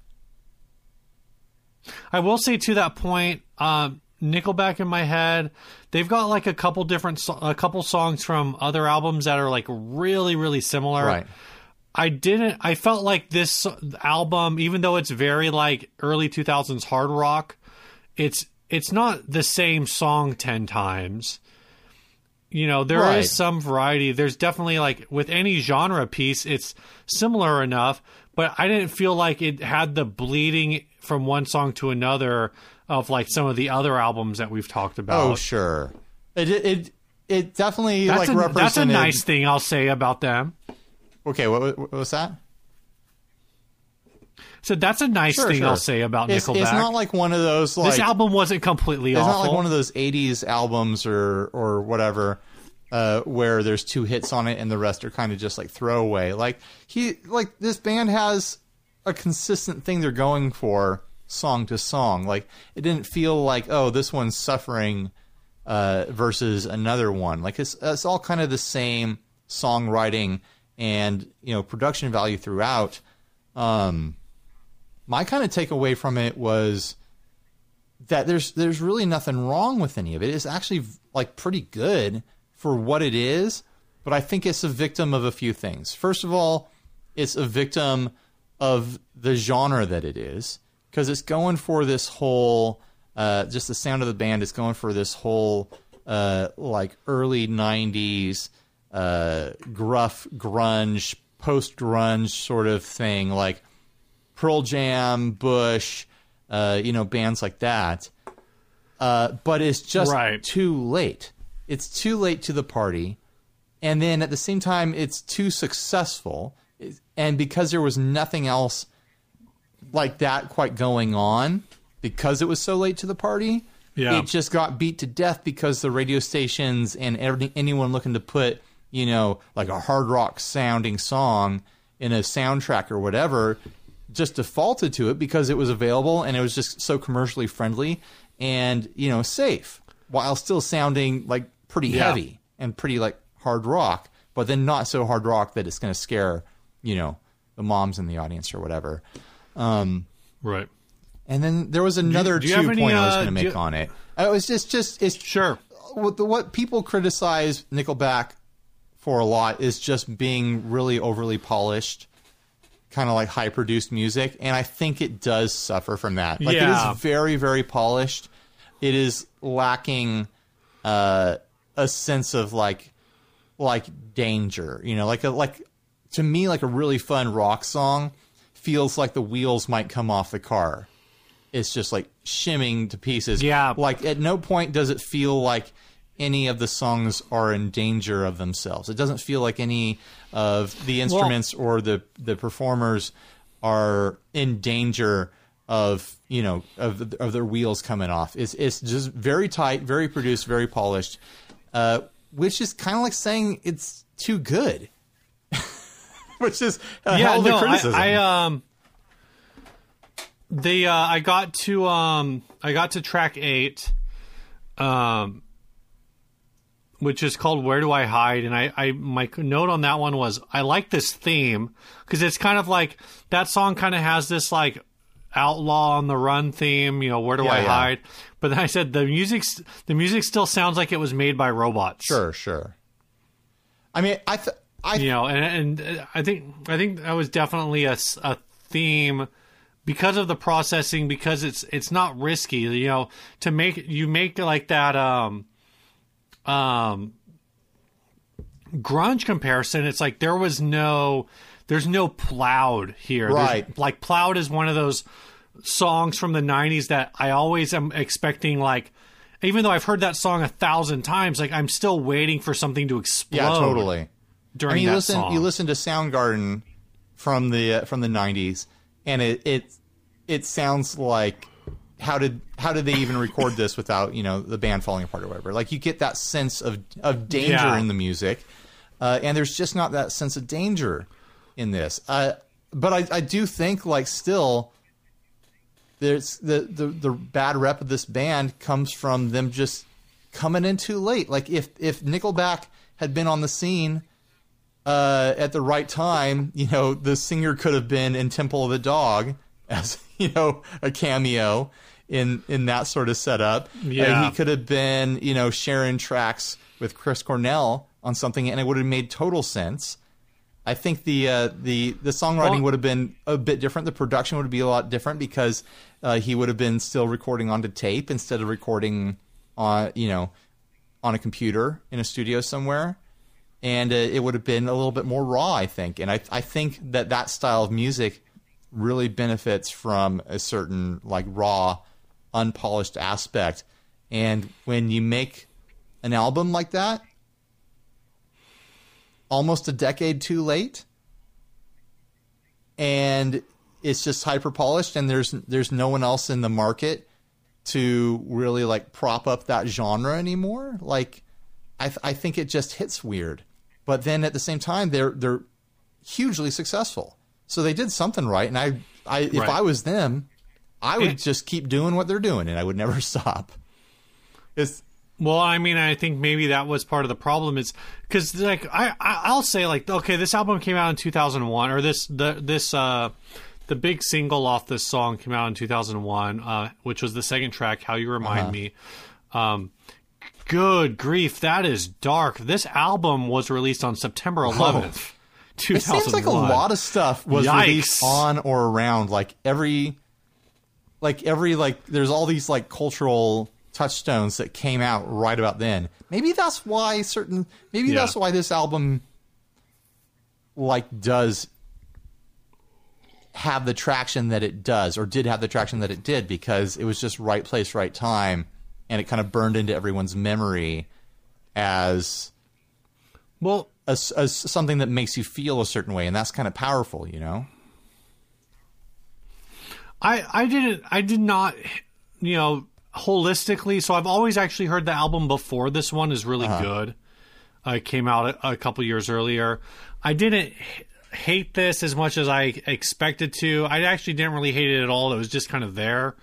I will say to that point, um, Nickelback in my head, they've got like a couple different, a couple songs from other albums that are like really, really similar. Right. I didn't. I felt like this album, even though it's very like early two thousands hard rock, it's it's not the same song ten times. You know, there is Right. some variety. There's definitely like with any genre piece, it's similar enough, but I didn't feel like it had the bleeding from one song to another of like some of the other albums that we've talked about. Oh sure. It it it definitely that's, like a, represented. that's a nice thing I'll say about them. Okay, what, what was that? So that's a nice Sure, thing sure. I'll say about It's, Nickelback. it's not like one of those like this album wasn't completely It's awful. not like one of those '80s albums or or whatever, uh, where there's two hits on it and the rest are kind of just like throwaway. Like he, like this band has a consistent thing they're going for, song to song. Like it didn't feel like oh this one's suffering uh, versus another one. Like it's it's all kind of the same songwriting and you know production value throughout. Um, my kind of takeaway from it was that there's there's really nothing wrong with any of it. It's actually like pretty good for what it is, but I think it's a victim of a few things. First of all, it's a victim of the genre that it is because it's going for this whole uh, just the sound of the band is going for this whole uh, like early 90s uh, gruff grunge post grunge sort of thing like Pearl Jam, Bush, uh, you know, bands like that. Uh, but it's just Right. too late. It's too late to the party. And then at the same time, it's too successful. And because there was nothing else like that quite going on, because it was so late to the party, Yeah. it just got beat to death because the radio stations and every, anyone looking to put, you know, like a hard rock sounding song in a soundtrack or whatever just defaulted to it because it was available and it was just so commercially friendly and, you know, safe while still sounding like pretty Yeah. heavy and pretty like hard rock, but then not so hard rock that it's going to scare, you know, the moms in the audience or whatever. Um, right. and then there was another do you two any, point I was uh, going to make you- on it. Uh, It was just, just it's Sure. what the, what people criticize Nickelback for a lot is just being really overly polished, kind of like high produced music, and I think it does suffer from that. Like Yeah. it is very very polished. It is lacking uh, a sense of like like danger, you know, like a like to me like a really fun rock song feels like the wheels might come off the car. It's just like shimming to pieces. Yeah. Like at no point does it feel like any of the songs are in danger of themselves. It doesn't feel like any of the instruments or the the performers are in danger of you know of of their wheels coming off. It's it's just very tight, very produced, very polished, uh, which is kind of like saying it's too good, which is a a no, criticism. I, I um the uh, I got to um I got to track eight, um, which is called "Where Do I Hide?" And I, I my note on that one was I like this theme because it's kind of like that song kind of has this like outlaw on the run theme. You know, where do Yeah, I yeah. hide? But then I said the music the music still sounds like it was made by robots. sure, sure. I mean, I th- I you know and, and uh, i think i think that was definitely a, a theme because of the processing because it's it's not risky you know to make you make like that um um grunge comparison it's like there was no there's no plowed here There's- Right. like plowed is one of those songs from the 90s that i always am expecting like even though i've heard that song a thousand times like i'm still waiting for something to explode yeah, totally. during I mean, you listen song. you listen to Soundgarden from the uh, from the '90s, and it it it sounds like how did how did they even record this without you know the band falling apart or whatever? Like you get that sense of of danger Yeah. in the music, uh, and there's just not that sense of danger in this. Uh, but I, I do think like still. There's the, the the bad rep of this band comes from them just coming in too late. Like if if Nickelback had been on the scene uh, at the right time, you know, the singer could have been in Temple of the Dog as you know a cameo in in that sort of setup. Uh, Yeah. he could have been you know sharing tracks with Chris Cornell on something, and it would have made total sense. I think the uh, the the songwriting Well- would have been a bit different. The production would be a lot different because uh, he would have been still recording onto tape instead of recording on you know on a computer in a studio somewhere, and uh, it would have been a little bit more raw. I think, and I I think that that style of music really benefits from a certain like raw, unpolished aspect. And when you make an album like that, almost a decade too late, and it's just hyper polished, and there's there's no one else in the market to really like prop up that genre anymore. Like, I th- I think it just hits weird. But then at the same time, they're they're hugely successful. So they did something right, and I I if Right. I was them, I would just keep doing what they're doing, and I would never stop. It's Well, I mean, I think maybe that was part of the problem is because, like, I, I I'll say like, okay, this album came out in 2001, or this the this uh the big single off this song came out in 2001, uh, which was the second track, "How You Remind Uh-huh. Me." Um, good grief, that is dark. This album was released on September 11th, Oh. It seems like a lot of stuff was Yikes. released on or around like every like every like there's all these like cultural touchstones that came out right about then. Maybe that's why certain maybe Yeah. that's why this album like does have the traction that it does or did have the traction that it did because it was just right place right time and it kind of burned into everyone's memory as well, as, as something that makes you feel a certain way and that's kind of powerful you know I I didn't I did not you know holistically. So I've always actually heard the album before this one is really good. Uh, it came out a, a couple years earlier. I didn't h- hate this as much as I expected to. I actually didn't really hate it at all. It was just kind of there.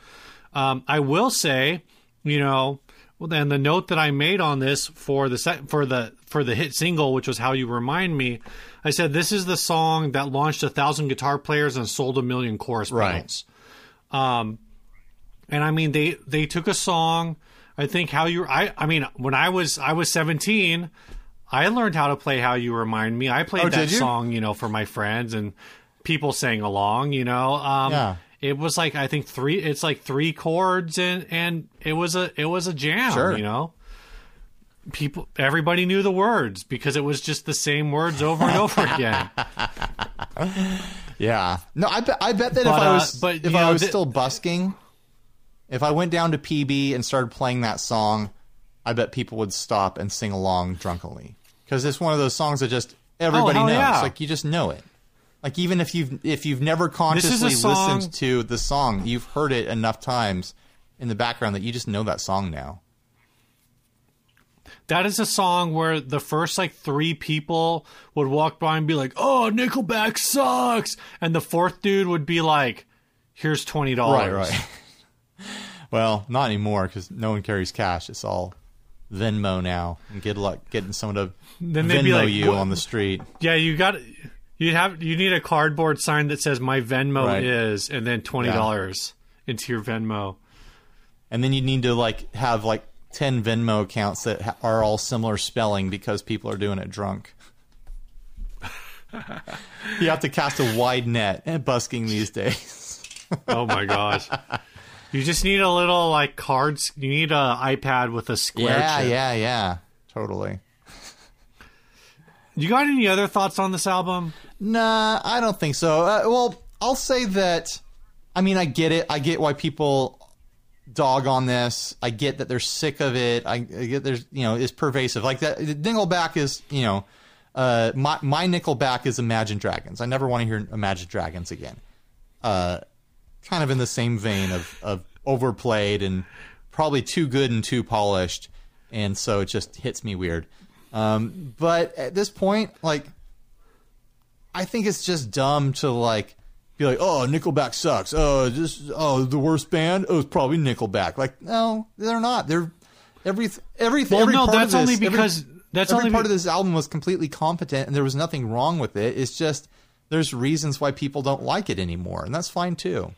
Um, I will say, you know, well, then the note that I made on this for the set, for the for the hit single, which was "How You Remind Me," I said this is the song that launched a thousand guitar players and sold a million chorus Right. pedals. Um, and I mean they they took a song. I think how you I I mean when I was I was seventeen, I learned how to play "How You Remind Me." I played Oh, that you? song, you know, for my friends and people sang along. You know, um, Yeah. It was like I think three. It's like three chords and and it was a it was a jam. Sure. You know. People, everybody knew the words because it was just the same words over and over again. yeah no i bet i bet that if But, i uh, was but, if i know, was thi- still busking if i went down to pb and started playing that song i bet people would stop and sing along drunkenly because it's one of those songs that just everybody hell knows yeah. like you just know it like even if you've if you've never consciously song- listened to the song you've heard it enough times in the background that you just know that song now That is a song where the first like three people would walk by and be like, "Oh, Nickelback sucks," and the fourth dude would be like, "Here's twenty dollars." Right, right. well, not anymore because no one carries cash. It's all Venmo now. And good luck getting someone to Then Venmo be like, you on the street. Yeah, you got you have you need a cardboard sign that says "My Venmo Right. is," and then twenty dollars into your Venmo. And then you need to like have like ten Venmo accounts that ha- are all similar spelling because people are doing it drunk. you have to cast a wide net and busking these days. Oh my gosh. You just need a little like cards. You need a iPad with a square yeah, chip. yeah, yeah. Totally. You got any other thoughts on this album? Nah, I don't think so. Uh, well, I'll say that. I mean, I get it. I get why people dog on this. I get that they're sick of it. I, I get there's you know it's pervasive. Like that. Nickelback is you know, uh, my my Nickelback is Imagine Dragons. I never want to hear Imagine Dragons again. Uh, kind of in the same vein of of overplayed and probably too good and too polished, and so it just hits me weird. Um, but at this point, like. I think it's just dumb to like be like, "Oh, Nickelback sucks. Oh, just oh, the worst band. Oh, it's probably Nickelback." Like, no, they're not. They're every every Well, every no, part that's of this, only every- because that's every only part be- of this album was completely competent, and there was nothing wrong with it. It's just there's reasons why people don't like it anymore, and that's fine too.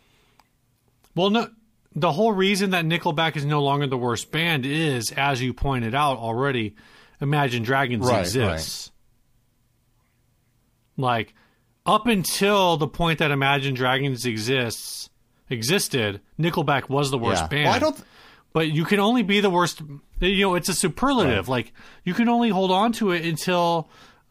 Well, no, the whole reason that Nickelback is no longer the worst band is, as you pointed out already, Imagine Dragons Right, exists. Like up until the point that Imagine Dragons exists existed, Nickelback was the worst Yeah. band. Well, I don't. but you can only be the worst. You know, it's a superlative. Like you can only hold on to it until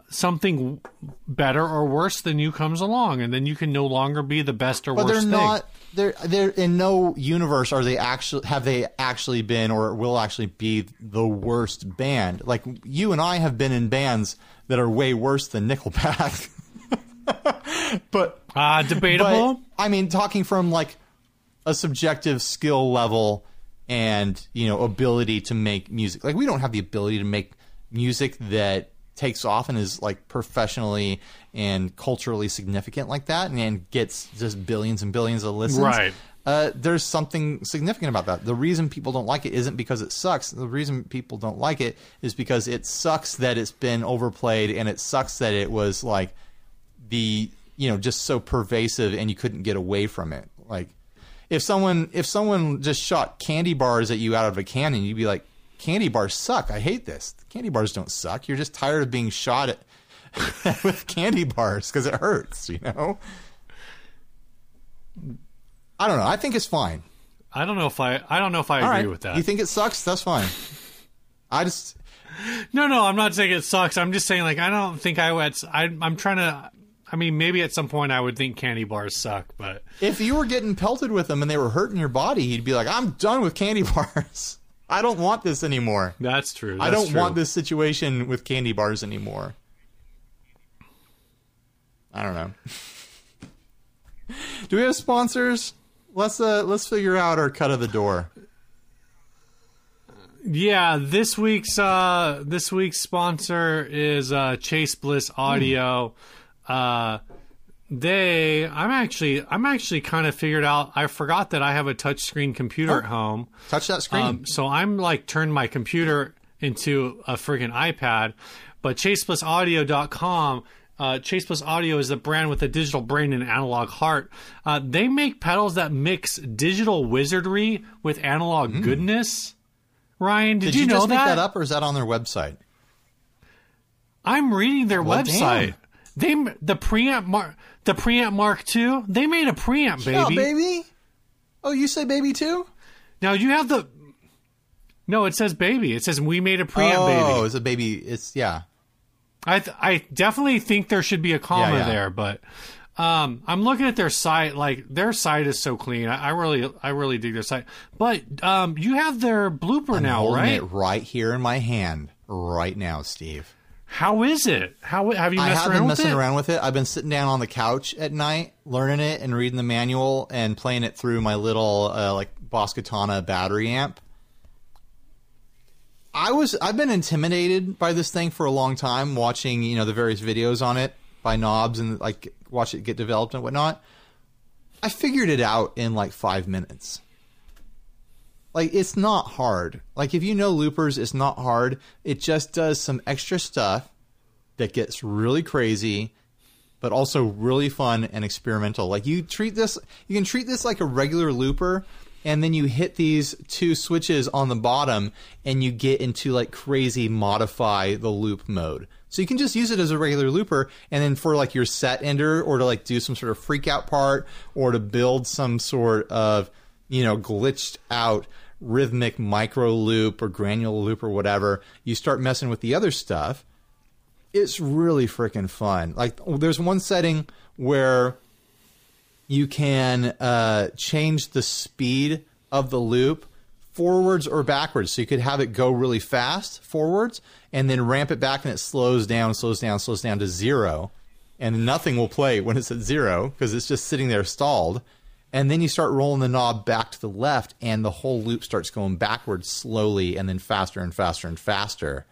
something better or worse than you comes along, and then you can no longer be the best or But worst they're thing. not. They're they're in no universe are they actually have they actually been or will actually be the worst band. Like you and I have been in bands that are way worse than Nickelback. but Uh, debatable. But, I mean, talking from like a subjective skill level and you know ability to make music. Like we don't have the ability to make music that takes off and is like professionally and culturally significant like that, and, and gets just billions and billions of listens. Right. Uh, there's something significant about that. The reason people don't like it isn't because it sucks. The reason people don't like it is because it sucks that it's been overplayed and it sucks that it was like the you know just so pervasive and you couldn't get away from it. Like if someone if someone just shot candy bars at you out of a cannon, you'd be like, "Candy bars suck. I hate this. Candy bars don't suck. You're just tired of being shot at with candy bars because it hurts." You know. I don't know. I think it's fine. I don't know if I. I don't know if I All agree right. with that. You think it sucks? That's fine. I just no, no, I'm not saying it sucks. I'm just saying like I don't think I would. I, I'm trying to. I mean, maybe at some point I would think candy bars suck, but if you were getting pelted with them and they were hurting your body, you'd be like, "I'm done with candy bars. I don't want this anymore. that's true. I don't true. want this situation with candy bars anymore." I don't know. Do we have sponsors? Let's uh let's figure out our cut of the door. Yeah, this week's uh this week's sponsor is uh Chase Bliss Audio. Uh they I'm actually I'm actually kind of figured out I forgot that I have a touchscreen computer at home. Touch that screen. Um, so I'm like turned my computer into a friggin' iPad. But ChaseBlissAudio.com, uh, Chase Bliss Audio is the brand with a digital brain and analog heart. Uh, they make pedals that mix digital wizardry with analog goodness. Ryan, did, Did you, you, know just that? make that up, or is that on their website? I'm reading their Well, website. They the preamp mark the preamp Mark II. They made a preamp, baby. Oh, baby. Oh, you say baby too? Now you have the. No, it says baby. It says we made a preamp, oh, baby. Oh, it's a baby. It's yeah. I th- I definitely think there should be a comma Yeah, yeah. there, but um, I'm looking at their site. Like their site is so clean. I, I really I really dig their site. But um, you have their blooper now, Holding right? it right here in my hand right now, Steve. How is it? How have you I have around been with messing it? around with it. I've been sitting down on the couch at night, learning it and reading the manual and playing it through my little uh, like Boss Katana battery amp. I was I've been intimidated by this thing for a long time, watching you know the various videos on it by knobs and like watch it get developed and whatnot. I figured it out in like five minutes. Like it's not hard. Like if you know loopers, it's not hard. It just does some extra stuff that gets really crazy, but also really fun and experimental. Like you treat this, you can treat this like a regular looper, and then you hit these two switches on the bottom, and you get into like crazy modify the loop mode. So you can just use it as a regular looper, and then for like your set ender, or to like do some sort of freak out part, or to build some sort of you know glitched out rhythmic micro loop or granular loop or whatever, you start messing with the other stuff it's really freaking fun. Like there's one setting where you can uh, change the speed of the loop forwards or backwards. So you could have it go really fast forwards and then ramp it back and it slows down, slows down, slows down to zero. And nothing will play when it's at zero because it's just sitting there stalled. And then you start rolling the knob back to the left and the whole loop starts going backwards slowly and then faster and faster and faster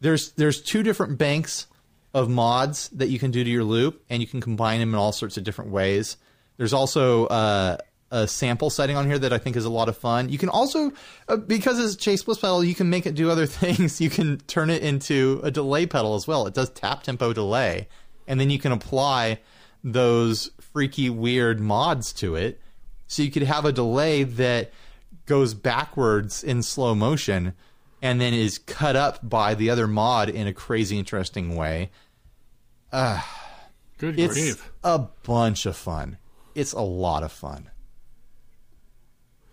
there's there's two different banks of mods that you can do to your loop, and you can combine them in all sorts of different ways. There's also uh, a sample setting on here that I think is a lot of fun. You can also, uh, because it's a Chase Bliss pedal, you can make it do other things. You can turn it into a delay pedal as well. It does tap tempo delay, and then you can apply those freaky weird mods to it. So you could have a delay that goes backwards in slow motion and then is cut up by the other mod in a crazy interesting way. Good It's grief. a bunch of fun. It's a lot of fun.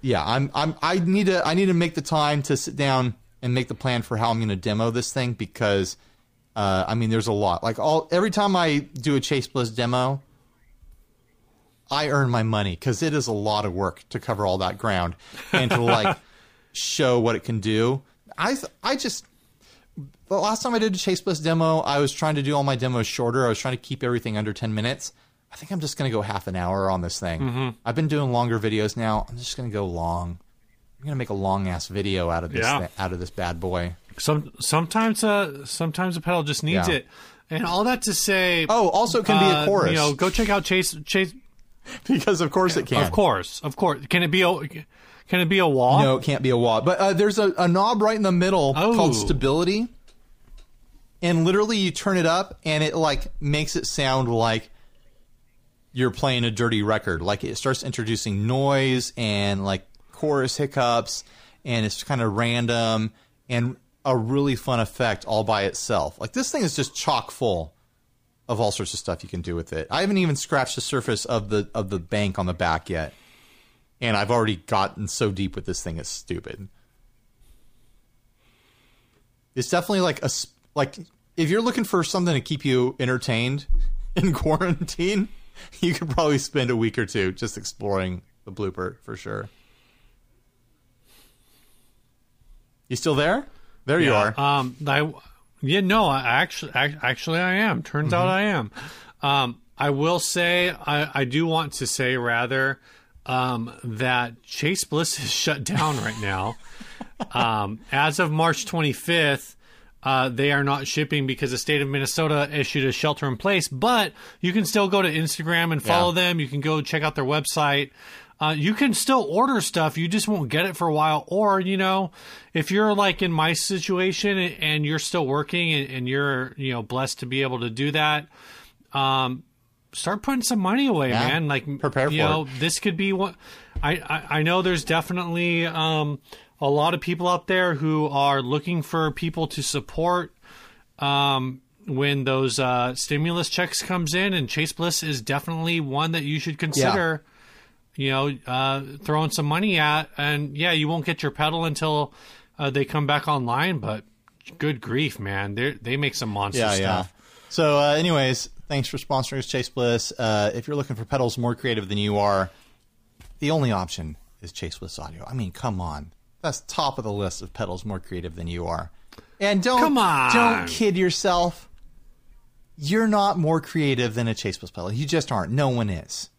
Yeah, I'm I'm I need to I need to make the time to sit down and make the plan for how I'm going to demo this thing because uh, I mean there's a lot. Like all every time I do a Chase Bliss demo, I earn my money because it is a lot of work to cover all that ground and to like show what it can do. I th- I just the last time I did a Chase Bliss demo, I was trying to do all my demos shorter. I was trying to keep everything under 10 minutes. I think I'm just going to go half an hour on this thing. Mm-hmm. I've been doing longer videos now. I'm just going to go long. I'm going to make a long ass video out of this Yeah. thi- out of this bad boy. Some sometimes uh sometimes a pedal just needs Yeah. it. And all that to say, Oh, also it can be uh, a chorus. You know, go check out Chase Chase. because of course it can. Of course, of course. Can it be a can it be a wall? No, it can't be a wall. But uh, there's a, a knob right in the middle Oh. called stability. And literally you turn it up and it like makes it sound like you're playing a dirty record. Like it starts introducing noise and like chorus hiccups and it's kind of random and a really fun effect all by itself. Like this thing is just chock full of all sorts of stuff you can do with it. I haven't even scratched the surface of the of the bank on the back yet and I've already gotten so deep with this thing it's stupid. It's definitely like a like if you're looking for something to keep you entertained in quarantine, you could probably spend a week or two just exploring the blooper for sure. You still there? There you are. Um, I, yeah, no, I actually, I, actually, I am. Turns out Mm-hmm. I am. Um, I will say, I, I do want to say rather, um, that Chase Bliss is shut down right now. um, as of March 25th, uh, they are not shipping because the state of Minnesota issued a shelter in place, but you can still go to Instagram and follow Yeah. them. You can go check out their website. Uh, you can still order stuff. You just won't get it for a while. Or, you know, if you're like in my situation and- you're still working and, and you're, you know, blessed to be able to do that, um, start putting some money away, Yeah. man. Like, Prepare for you for know, this could be what I, I, I know there's definitely um, a lot of people out there who are looking for people to support um, when those uh, stimulus checks comes in, and Chase Bliss is definitely one that you should consider. You know, uh, throwing some money at, and yeah, you won't get your pedal until uh, they come back online. But good grief, man, they they make some monster yeah, stuff. yeah. So, uh, anyways, thanks for sponsoring us, Chase Bliss. Uh, if you're looking for pedals more creative than you are, the only option is Chase Bliss Audio. I mean, come on, that's top of the list of pedals more creative than you are. And don't Come on. don't kid yourself. You're not more creative than a Chase Bliss pedal. You just aren't. No one is.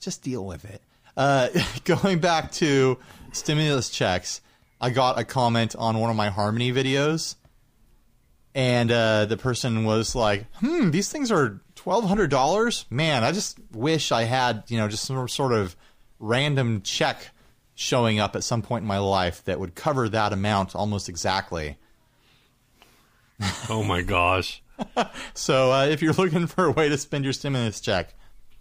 Just deal with it. Uh, going back to stimulus checks, I got a comment on one of my Harmony videos and uh, the person was like, "Hmm, these things are twelve hundred dollars. Man, I just wish I had you know just some sort of random check showing up at some point in my life that would cover that amount almost exactly." Oh my gosh. So uh, if you're looking for a way to spend your stimulus check,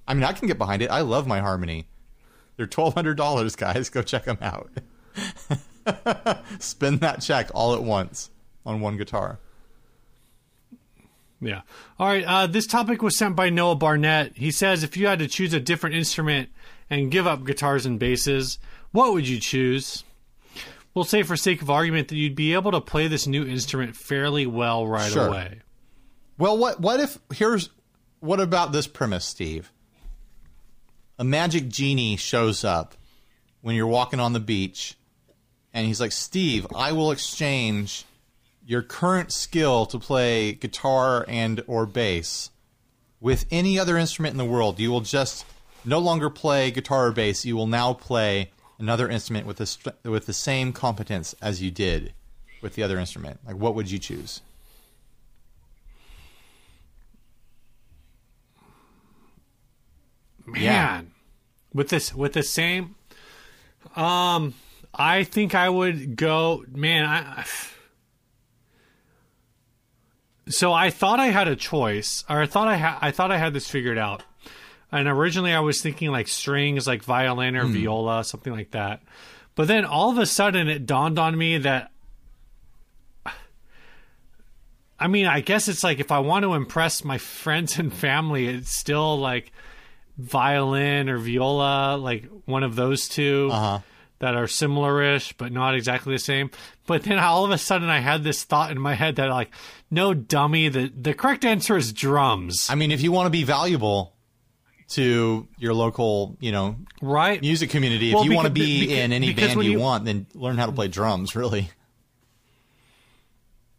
I mean, I can get behind it. I love my Harmony. They're twelve hundred dollars, guys. Go check them out. Spend that check all at once on one guitar. Yeah. All right. Uh, this topic was sent by Noah Barnett. He says if you had to choose a different instrument and give up guitars and basses, what would you choose? We'll say, for sake of argument, that you'd be able to play this new instrument fairly well right Sure. away. Well, what what if here's what about this premise, Steve? A magic genie shows up when you're walking on the beach, and he's like, "Steve, I will exchange your current skill to play guitar and or bass with any other instrument in the world. You will just no longer play guitar or bass. You will now play another instrument with the with the same competence as you did with the other instrument. Like, what would you choose?" Man, Yeah. with this, with the same, um, I think I would go. Man, I. So I thought I had a choice, or I thought I had, I thought I had this figured out. And originally I was thinking like strings, like violin or viola, something like that. But then all of a sudden it dawned on me that I mean, I guess it's like if I want to impress my friends and family, it's still like violin or viola, like one of those 2 Uh-huh. that are similar-ish but not exactly the same. But then all of a sudden I had this thought in my head that like, no dummy, the the correct answer is drums. I mean, if you want to be valuable to your local, you know, right? music community, Well, if you want to be beca- in any band you, you- want, then learn how to play drums. Really,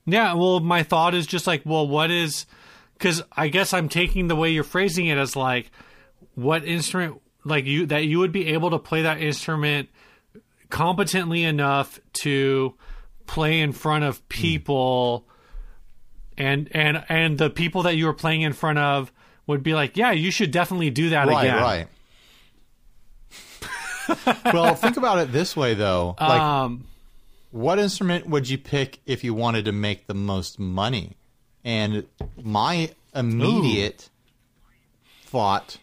Yeah, well, my thought is just like, well, what is because I guess I'm taking the way you're phrasing it as like, what instrument like you that you would be able to play that instrument competently enough to play in front of people, and and and the people that you were playing in front of would be like, yeah, you should definitely do that right, again. right. well, think about it this way, though. Like, Um, what instrument would you pick if you wanted to make the most money? And my immediate thought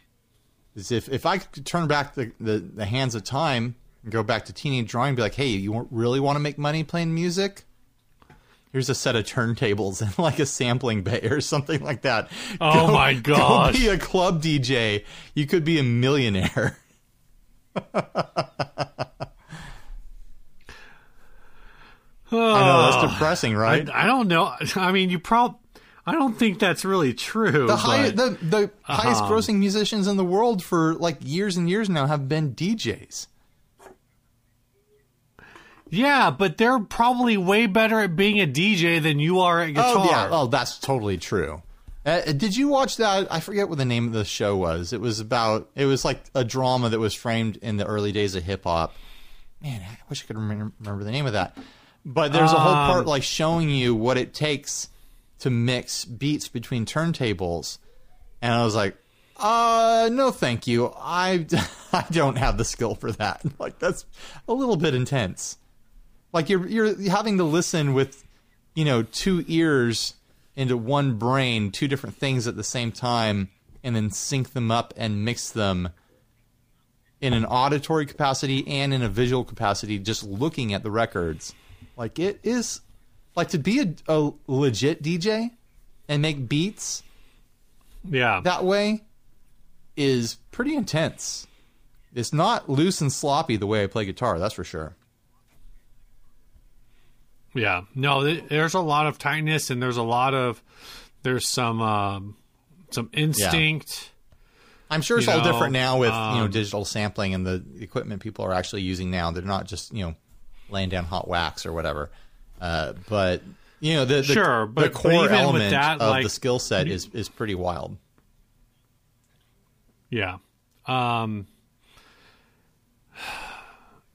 is if, if I could turn back the, the, the hands of time and go back to teenage drawing and be like, hey, you really want to make money playing music? Here's a set of turntables and like a sampling bay or something like that. Oh my gosh. Go be a club DJ. You could be a millionaire. I know that's ah. depressing, right? I, I don't know. I mean, you prob. I don't think that's really true. the high, but- the the uh-huh. highest grossing musicians in the world for like years and years now have been DJs. yeah, but they're probably way better at being a DJ than you are at guitar. Oh yeah, oh that's totally true. Uh, uh, did you watch that? I forget what the name of the show was. It was about. It was like a drama that was framed in the early days of hip hop. Man, I wish I could remember, remember the name of that. But there's a whole part um, like showing you what it takes to mix beats between turntables, and I was like, uh, no, thank you. I I don't have the skill for that. Like that's a little bit intense. Like you're you're having to listen with, you know, two ears into one brain, two different things at the same time, and then sync them up and mix them in an auditory capacity and in a visual capacity, just looking at the records. Like it is like to be a, a legit DJ and make beats yeah. that way is pretty intense. It's not loose and sloppy the way I play guitar, that's for sure. Yeah, no, there's a lot of tightness and there's a lot of there's some um, some instinct. I'm sure it's all know, different now with you know um, digital sampling and the equipment people are actually using now. They're not just you know laying down hot wax or whatever. Uh, but you know the the, Sure, the but- but core with element that, of like- the skill set is is pretty wild. Yeah. Um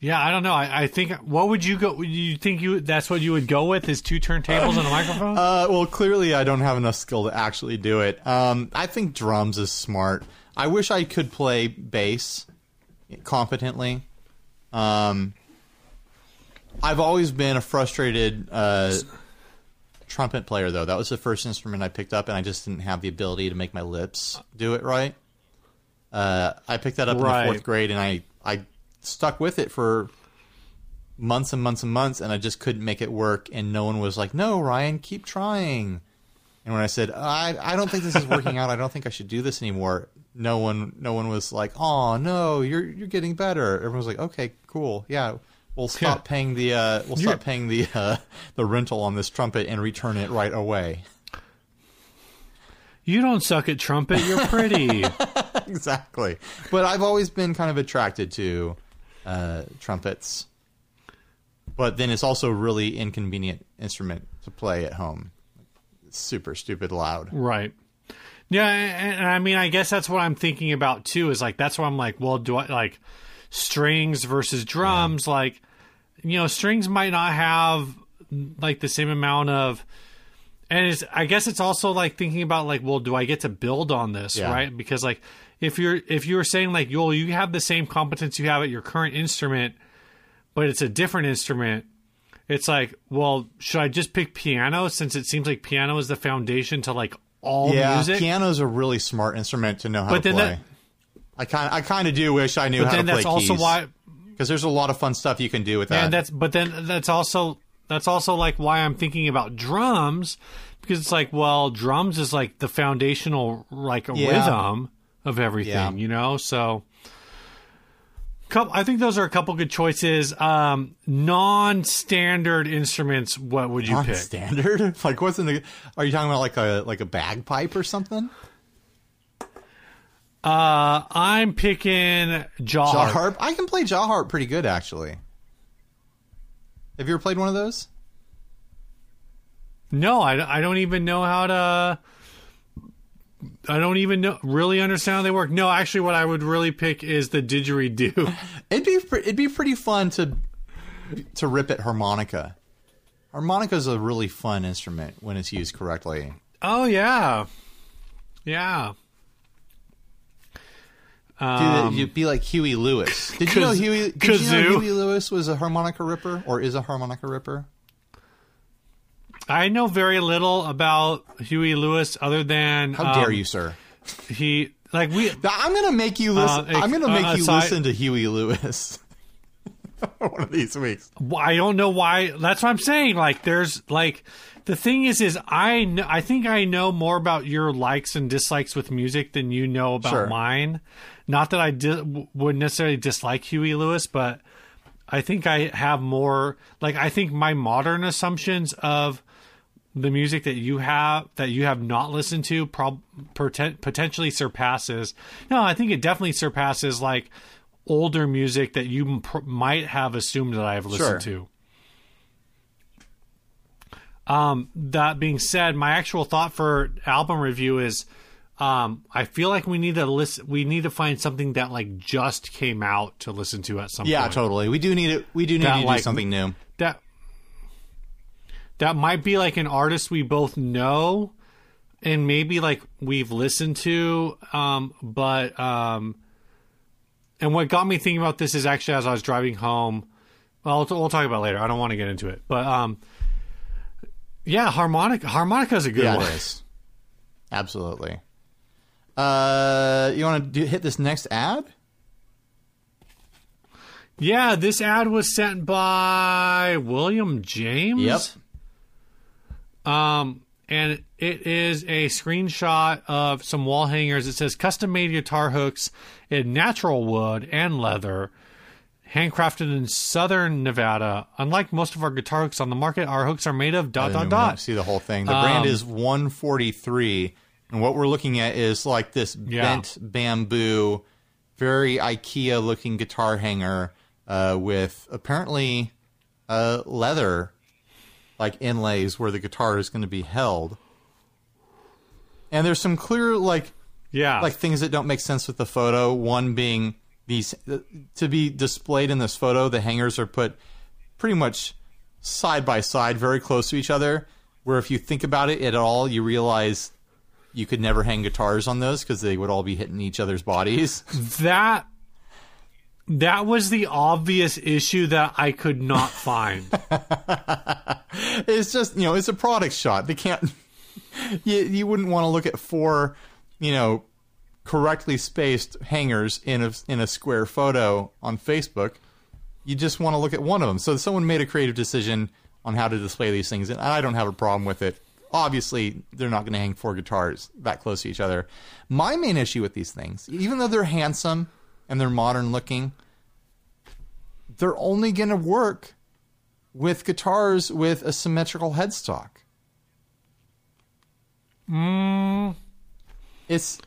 Yeah, I don't know. I, I think what would you go you think you that's what you would go with is two turntables and a microphone? Uh, well, clearly I don't have enough skill to actually do it. Um, I think drums is smart. I wish I could play bass competently. Um, I've always been a frustrated uh, trumpet player, though. That was the first instrument I picked up, and I just didn't have the ability to make my lips do it right. Uh, I picked that up in the fourth grade, and I I stuck with it for months and months and months, and I just couldn't make it work. And no one was like, "No, Ryan, keep trying." And when I said, "I I don't think this is working out. I don't think I should do this anymore," no one no one was like, "Oh no, you're you're getting better." Everyone was like, "Okay, cool, yeah." We'll stop Yeah. paying the uh, we'll stop paying the uh, the rental on this trumpet and return it right away. you don't suck at trumpet, you're pretty. exactly. But I've always been kind of attracted to uh, trumpets. But then it's also a really inconvenient instrument to play at home. It's super stupid loud. Right. Yeah, and, and I mean, I guess that's what I'm thinking about too. Is like that's why I'm like, well, do I like strings versus drums? Like, you know, strings might not have like the same amount of, and it's. I guess it's also like thinking about like, well, do I get to build on this, Yeah. right? Because like, if you're if you were saying like, yo, you have the same competence you have at your current instrument, but it's a different instrument. It's like, well, should I just pick piano since it seems like piano is the foundation to like all Yeah, music? piano's a really smart instrument to know how But to then play. that- I kind I kind of do wish I knew but how then to play that's also why because there's a lot of fun stuff you can do with that. and that's but then that's also that's also like why I'm thinking about drums because it's like well drums is like the foundational like Yeah. rhythm of everything Yeah. you know so couple, I think those are a couple good choices um non-standard instruments what would you pick standard. like what's in the? Are you talking about like a like a bagpipe or something? Uh I'm picking jaw, Jaw harp. harp. I can play jaw harp pretty good actually. Have you ever played one of those? No, I, I don't even know how to. I don't even know really understand how they work. No, actually, what I would really pick is the didgeridoo. It'd be it'd be pretty fun to to rip at harmonica. Harmonica is a really fun instrument when it's used correctly. oh yeah, yeah. Dude, Um, you'd be like Huey Lewis. Did you know Huey? Did you know? Huey Lewis was a harmonica ripper, or is a harmonica ripper? I know very little about Huey Lewis other than How dare you, sir? He like we I'm gonna make you listen. Uh, I'm gonna make uh, you aside- listen to Huey Lewis one of these weeks. I don't know why. That's what I'm saying. Like, there's like the thing is, is I kn- I think I know more about your likes and dislikes with music than you know about Sure. mine. Not that I di- would necessarily dislike Huey Lewis, but I think I have more. Like, I think my modern assumptions of the music that you have that you have not listened to prob- poten- potentially surpasses. No, I think it definitely surpasses like older music that you pr- might have assumed that I have listened Sure. to. Um, that being said, my actual thought for album review is, um, I feel like we need to listen. We need to find something that like just came out to listen to at some Yeah, point. totally. We do need it. We do need That, to do something new. that that might be like an artist we both know and maybe like we've listened to um but um and what got me thinking about this is actually as I was driving home well we'll, we'll talk about it later I don't want to get into it but um yeah harmonica harmonica is a good Yeah, one it is. Absolutely. Uh, you want to hit this next ad? yeah this ad was sent by William James Yep. Um, and it is a screenshot of some wall hangers. It says custom made guitar hooks in natural wood and leather, handcrafted in southern Nevada. Unlike most of our guitar hooks on the market, our hooks are made of dot dot then we don't dot. See the whole thing. The brand Um, is 143, and what we're looking at is like this Yeah. bent bamboo, very IKEA-looking guitar hanger uh, with apparently uh, leather like inlays where the guitar is going to be held. And there's some clear like Yeah. like things that don't make sense with the photo. One being these to be displayed in this photo, the hangers are put pretty much side by side, very close to each other. Where if you think about it at all, you realize you could never hang guitars on those because they would all be hitting each other's bodies. that that was the obvious issue that I could not find. it's just you know it's a product shot. They can't. You you wouldn't want to look at four, you know, correctly spaced hangers in a in a square photo on Facebook. You just want to look at one of them. So someone made a creative decision on how to display these things, and I don't have a problem with it. Obviously, they're not going to hang four guitars that close to each other. My main issue with these things, even though they're handsome and they're modern looking, they're only going to work with guitars with a symmetrical headstock. Mm. It's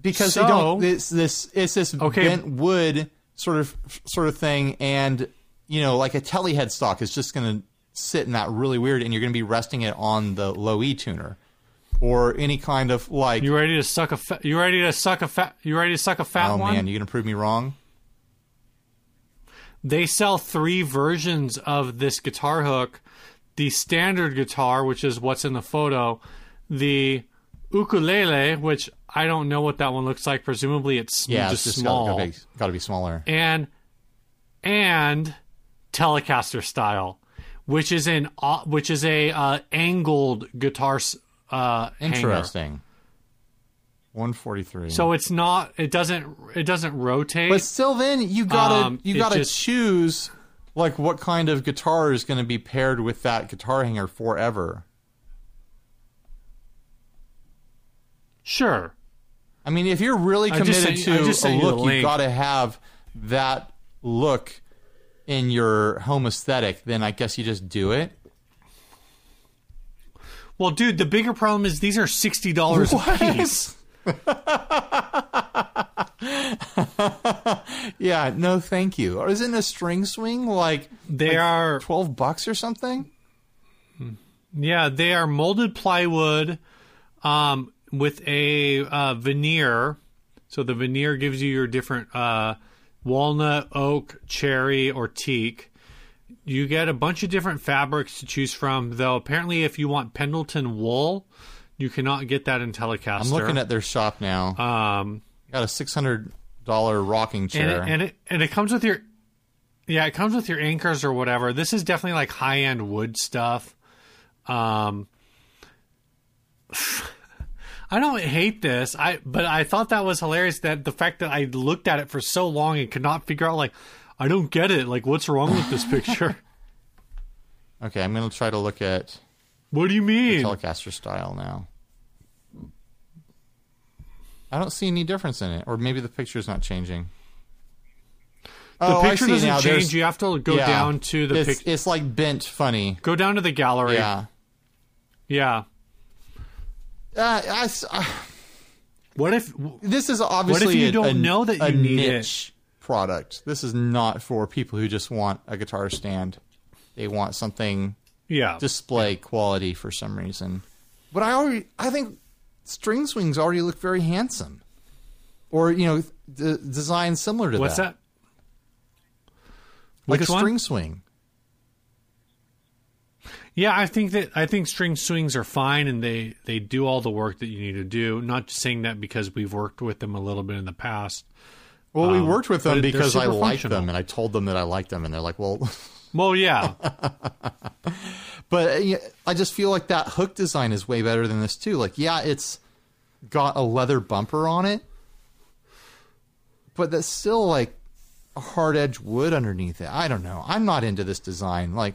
because they don't. So- This this it's this Okay. bent wood sort of sort of thing, and you know, like a telly headstock is just going to sit in that really weird, and you're going to be resting it on the low E tuner or any kind of like. You ready to suck a fa- you ready to suck a fat you ready to suck a fat oh one? man, you going to prove me wrong? they sell three versions of this guitar hook the standard guitar which is what's in the photo the ukulele which i don't know what that one looks like presumably it's Yeah, just, it's just small got to be, smaller. and and telecaster style which is an uh, which is a uh, angled guitar s- uh hanger. Interesting. One forty three. so it's not it doesn't it doesn't rotate But still, then you gotta Um, you gotta just- choose like what kind of guitar is going to be paired with that guitar hanger forever. sure I mean, if you're really I just committed sent- I to just a you look, you've got to have that look in your home aesthetic. Then I guess you just do it. Well, dude, the bigger problem is these are sixty dollars a piece. Yeah, no, thank you. Or isn't a string swing like They like are twelve bucks or something? Yeah, they are molded plywood um, with a uh, veneer. So the veneer gives you your different uh, walnut, oak, cherry, or teak. You get a bunch of different fabrics to choose from, though apparently if you want Pendleton wool, you cannot get that in Telecaster. I'm looking at their shop now. um, Got a six hundred dollar rocking and chair. it, and it and it comes with your yeah it comes with your anchors or whatever this is definitely like high end wood stuff um i don't hate this i but i thought that was hilarious that the fact that i looked at it for so long and could not figure out like i don't get it like what's wrong with this picture okay, I'm gonna try to look at what do you mean Telecaster style now. I don't see any difference in it, or maybe the picture's not changing. the Oh, I picture see doesn't now. There's- change you have to go yeah. down to the it's, pic- it's like bent funny. go down to the gallery Yeah. yeah Uh, I uh, what if this is obviously what if you a, don't a- know that a you need it? niche product. This is not for people who just want a guitar stand. They want something yeah display quality for some reason. But I already, I think string swings already look very handsome, or you know, d- design similar to that. what's that, that like Which a one? string swing. Yeah, I think that I think string swings are fine and they they do all the work that you need to do. Not just saying that because we've worked with them a little bit in the past. Well, we Um, worked with them because I liked them, and I told them that I liked them, and they're like, "Well," Well, yeah, but I just feel like that hook design is way better than this too. Like, yeah, it's got a leather bumper on it, but that's still like a hard edge wood underneath it. I don't know. I'm not into this design. Like,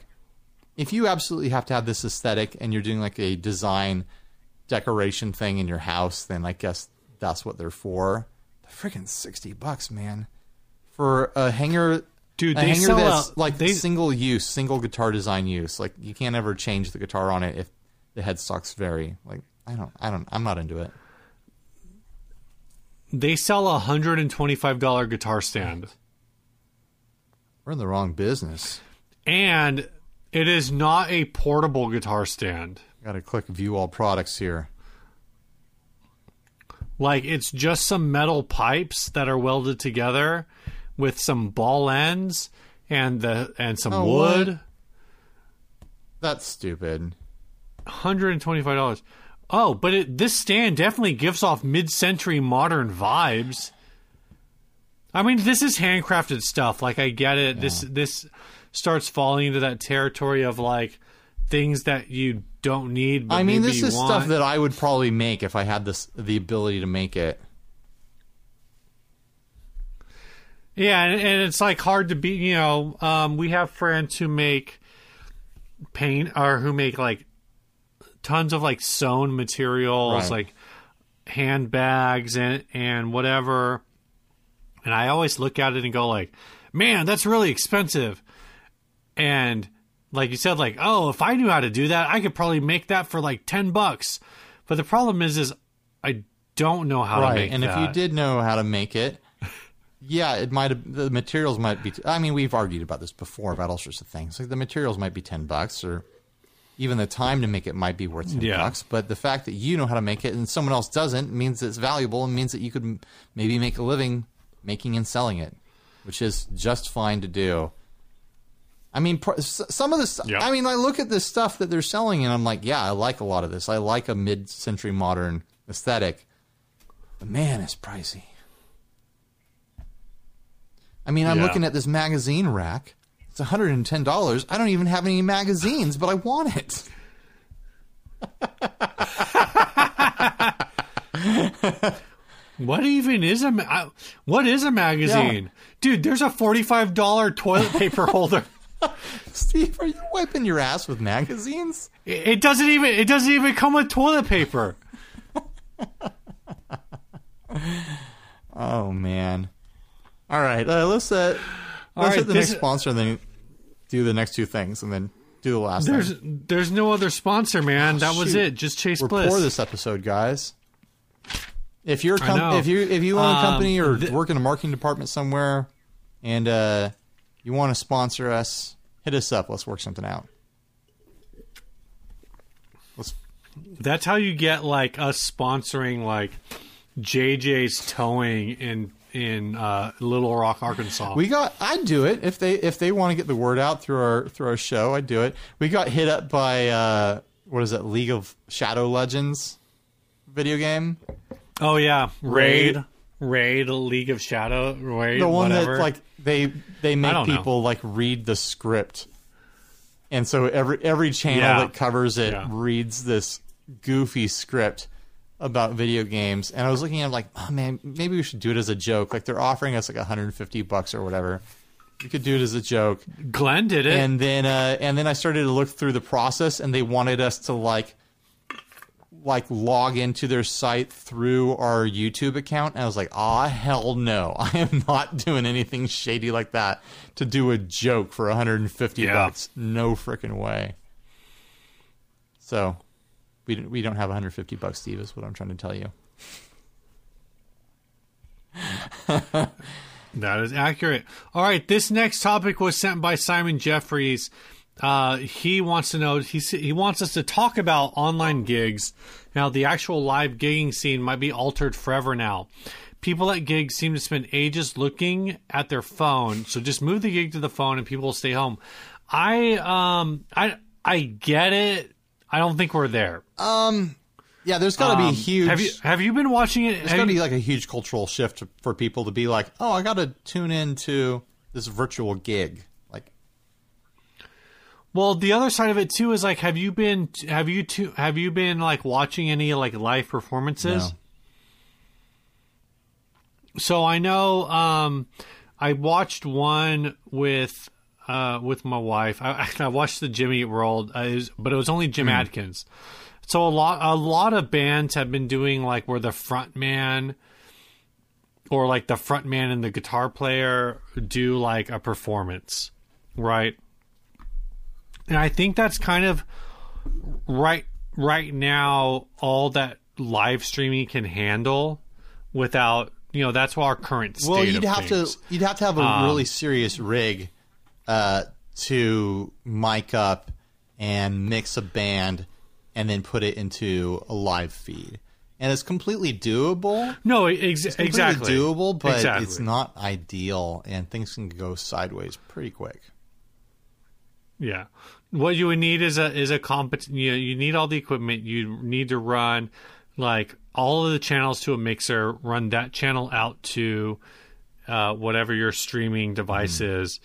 if you absolutely have to have this aesthetic and you're doing like a design decoration thing in your house, then I guess that's what they're for. The freaking sixty bucks, man, for a hanger. dude, a they hanger sell that's a, like they single use, single guitar design use. Like you can't ever change the guitar on it if the headstocks vary. Like I don't, I don't, I'm not into it. they sell a hundred and twenty five dollar guitar stand, We're in the wrong business. and it is not a portable guitar stand. Got to click view all products here. Like it's just some metal pipes that are welded together with some ball ends and the and some Oh, wood. what? That's stupid. hundred and twenty five dollars. Oh, but it, this stand definitely gives off mid century modern vibes. I mean, this is handcrafted stuff. Like I get it. This this starts falling into that territory of like things that you don't need. But I mean, this is want. stuff that I would probably make if I had this the ability to make it. Yeah, and, and it's like hard to be. You know, um, we have friends who make paint or who make like tons of like sewn materials, Right. like handbags and and whatever. And I always look at it and go like, "Man, that's really expensive." And like you said, like, "Oh, if I knew how to do that, I could probably make that for like ten bucks." But the problem is, is I don't know how to right. make And that. if you did know how to make it, yeah, it might have the materials might be. I mean, we've argued about this before about all sorts of things. Like the materials might be ten bucks, or even the time to make it might be worth ten Yeah. bucks. But the fact that you know how to make it and someone else doesn't means it's valuable and means that you could m- maybe make a living making and selling it, which is just fine to do. I mean, some of this. Yeah. I mean, I look at this stuff that they're selling, and I'm like, yeah, I like a lot of this. I like a mid-century modern aesthetic. But man, it's pricey. I mean, I'm Yeah. looking at this magazine rack. It's $110. I don't even have any magazines, but I want it. What even is a ma- what is a magazine, dude? There's a forty five dollar toilet paper holder. Steve, are you wiping your ass with magazines? It it doesn't even it doesn't even come with toilet paper. Oh man. All right, uh, let's uh, All let's right, hit the next sponsor and then do the next two things and then do the last There's thing. there's no other sponsor, man. that was it. Just Chase We're Bliss. poor this episode, guys. If you're com- if you if you own a Um, company or th- work in a marketing department somewhere, and uh, you want to sponsor us, hit us up. Let's work something out. Let's. That's how you get like us sponsoring like JJ's towing in in uh, Little Rock, Arkansas. We got. I'd do it if they if they want to get the word out through our through our show. I'd do it. We got hit up by uh, what is it? League of Shadow Legends video game. oh yeah, Raid. Raid, Raid, League of Shadow, Raid, The one whatever. that like they they make don't know. people like read the script, and so every every channel Yeah. that covers it Yeah. reads this goofy script about video games. And I was looking at it like, oh man, maybe we should do it as a joke. Like they're offering us like 150 bucks or whatever. We could do it as a joke. Glenn did it. and then uh, and then I started to look through the process, and they wanted us to like like log into their site through our YouTube account, and I was like, ah, hell no, I am not doing anything shady like that to do a joke for 150 Yeah. bucks. No freaking way. So. We don't, we don't have 150 bucks, Steve, is what I'm trying to tell you. That is accurate. All right, this next topic was sent by Simon Jeffries. Uh, he wants to know he he wants us to talk about online gigs. Now, the actual live gigging scene might be altered forever now. People at gigs seem to spend ages looking at their phone, so just move the gig to the phone and people will stay home. I um I I get it. I don't think we're there. Um Yeah, there's got to be Um, huge. Have you have you been watching it? There's got to be like a huge cultural shift for people to be like, oh, I got to tune into this virtual gig. Well, the other side of it too is like, have you been have you two have you been like watching any like live performances? No. So I know um, I watched one with uh, with my wife. I, I watched the Jimmy World, uh, it was- but it was only Jim Adkins. So a lot a lot of bands have been doing like where the front man or like the front man and the guitar player do like a performance, right? And I think that's kind of right right now all that live streaming can handle without you know that's our current state well, you'd have things. to you'd have to have a Um, really serious rig uh, to mic up and mix a band and then put it into a live feed. And it's completely doable. no ex- Completely exactly doable, but Exactly. it's not ideal, and things can go sideways pretty quick. Yeah. What you would need is a is a competent. You, you need all the equipment. You need to run like all of the channels to a mixer. Run that channel out to uh, whatever your streaming device Mm-hmm. is,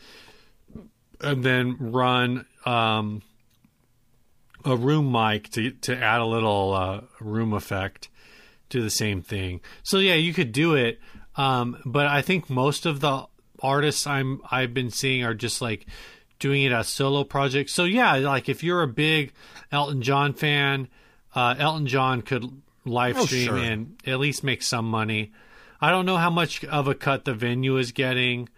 and then run um, a room mic to to add a little uh, room effect to the same thing. So yeah, you could do it, um, but I think most of the artists I'm I've been seeing are just like doing it as solo projects. So yeah, like if you're a big Elton John fan, uh, Elton John could live Oh, stream sure. and at least make some money. I don't know how much of a cut the venue is getting,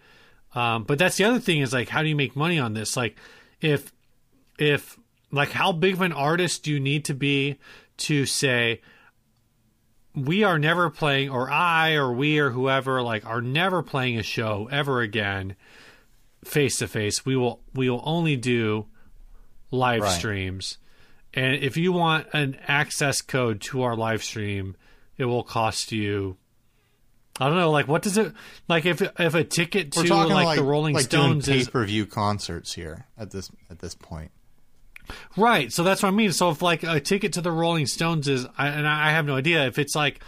um, but that's the other thing is like how do you make money on this? Like if if like how big of an artist do you need to be to say we are never playing or I or we or whoever like are never playing a show ever again face to face. We will we will only do live Right. streams. And if you want an access code to our live stream, it will cost you I don't know, like what does it like if if a ticket to like, like, the Rolling like Stones pay per view concerts here at this at this point. Right. So that's what I mean. So if like a ticket to the Rolling Stones is, I, and I have no idea if it's like,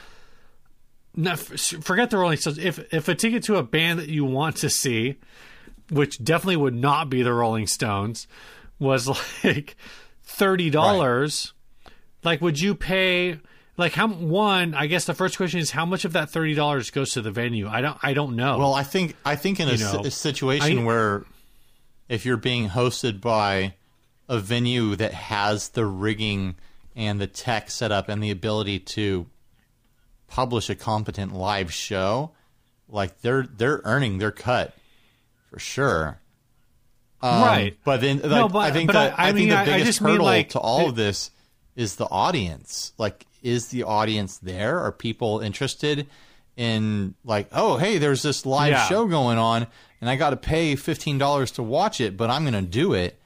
forget the Rolling Stones. If if a ticket to a band that you want to see, which definitely would not be the Rolling Stones, was like thirty dollars, like would you pay? Like how one? I guess the first question is how much of that thirty dollars goes to the venue. I don't. I don't know. Well, I think I think in a, si- know, a situation I- where if you're being hosted by a venue that has the rigging and the tech set up and the ability to publish a competent live show, like they're they're earning their cut for sure. Um, Right. But then, like, No, but- I think that I- I I, think mean, the biggest hurdle like, to all of this is the audience. Like, is the audience there? Are people interested in like, oh, hey, there's this live Yeah. show going on, and I got to pay fifteen dollars to watch it, but I'm going to do it.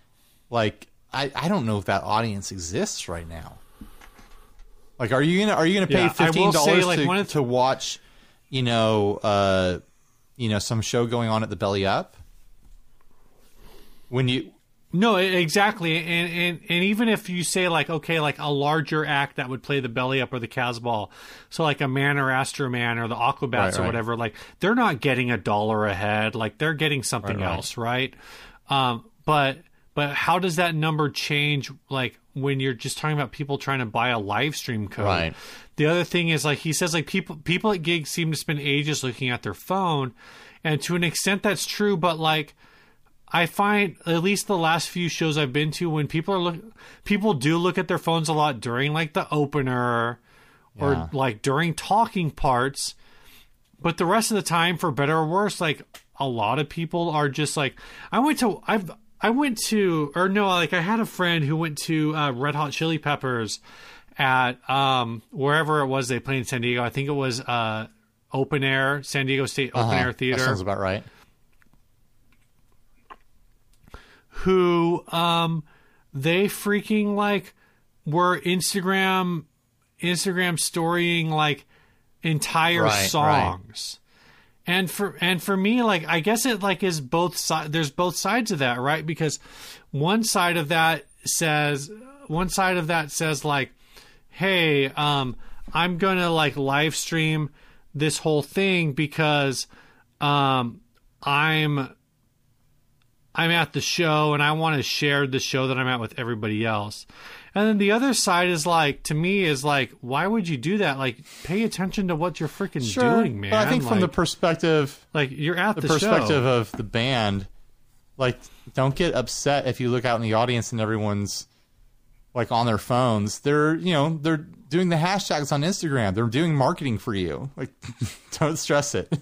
Like, I I don't know if that audience exists right now. Like, are you gonna are you gonna pay Yeah, fifteen dollars like, to, one of the- to watch, you know, uh, you know, some show going on at the Belly Up? When you No, exactly, and, and and even if you say like okay, like a larger act that would play the belly up or the Casbah, so like a Man or Astro Man or the Aquabats Right, or right. whatever, like they're not getting a dollar a head, like they're getting something right. else, right? Um, but but how does that number change? Like when you're just talking about people trying to buy a live stream code, Right. the other thing is like he says like people people at gigs seem to spend ages looking at their phone, and to an extent that's true, but like. I find at least the last few shows I've been to when people are look people do look at their phones a lot during like the opener or Yeah. like during talking parts but the rest of the time for better or worse like a lot of people are just like I went to I've I went to or no like I had a friend who went to uh, Red Hot Chili Peppers at um wherever it was they played in San Diego I think it was uh open air San Diego State open Uh-huh. air theater That sounds about right. who um they freaking like were Instagram Instagram storying like entire Right, right. And for and for me like I guess it like is both sides there's both sides of that, right? Because one side of that says one side of that says like hey, um I'm going to like live stream this whole thing because um I'm I'm at the show and I want to share the show that I'm at with everybody else. And then the other side is like, to me, is like, why would you do that? Like, pay attention to what you're freaking doing, man. But I think from the perspective like you're at the, the perspective show. of the band, like don't get upset if you look out in the audience and everyone's like on their phones. They're you know they're doing the hashtags on Instagram. They're doing marketing for you. Like don't stress it.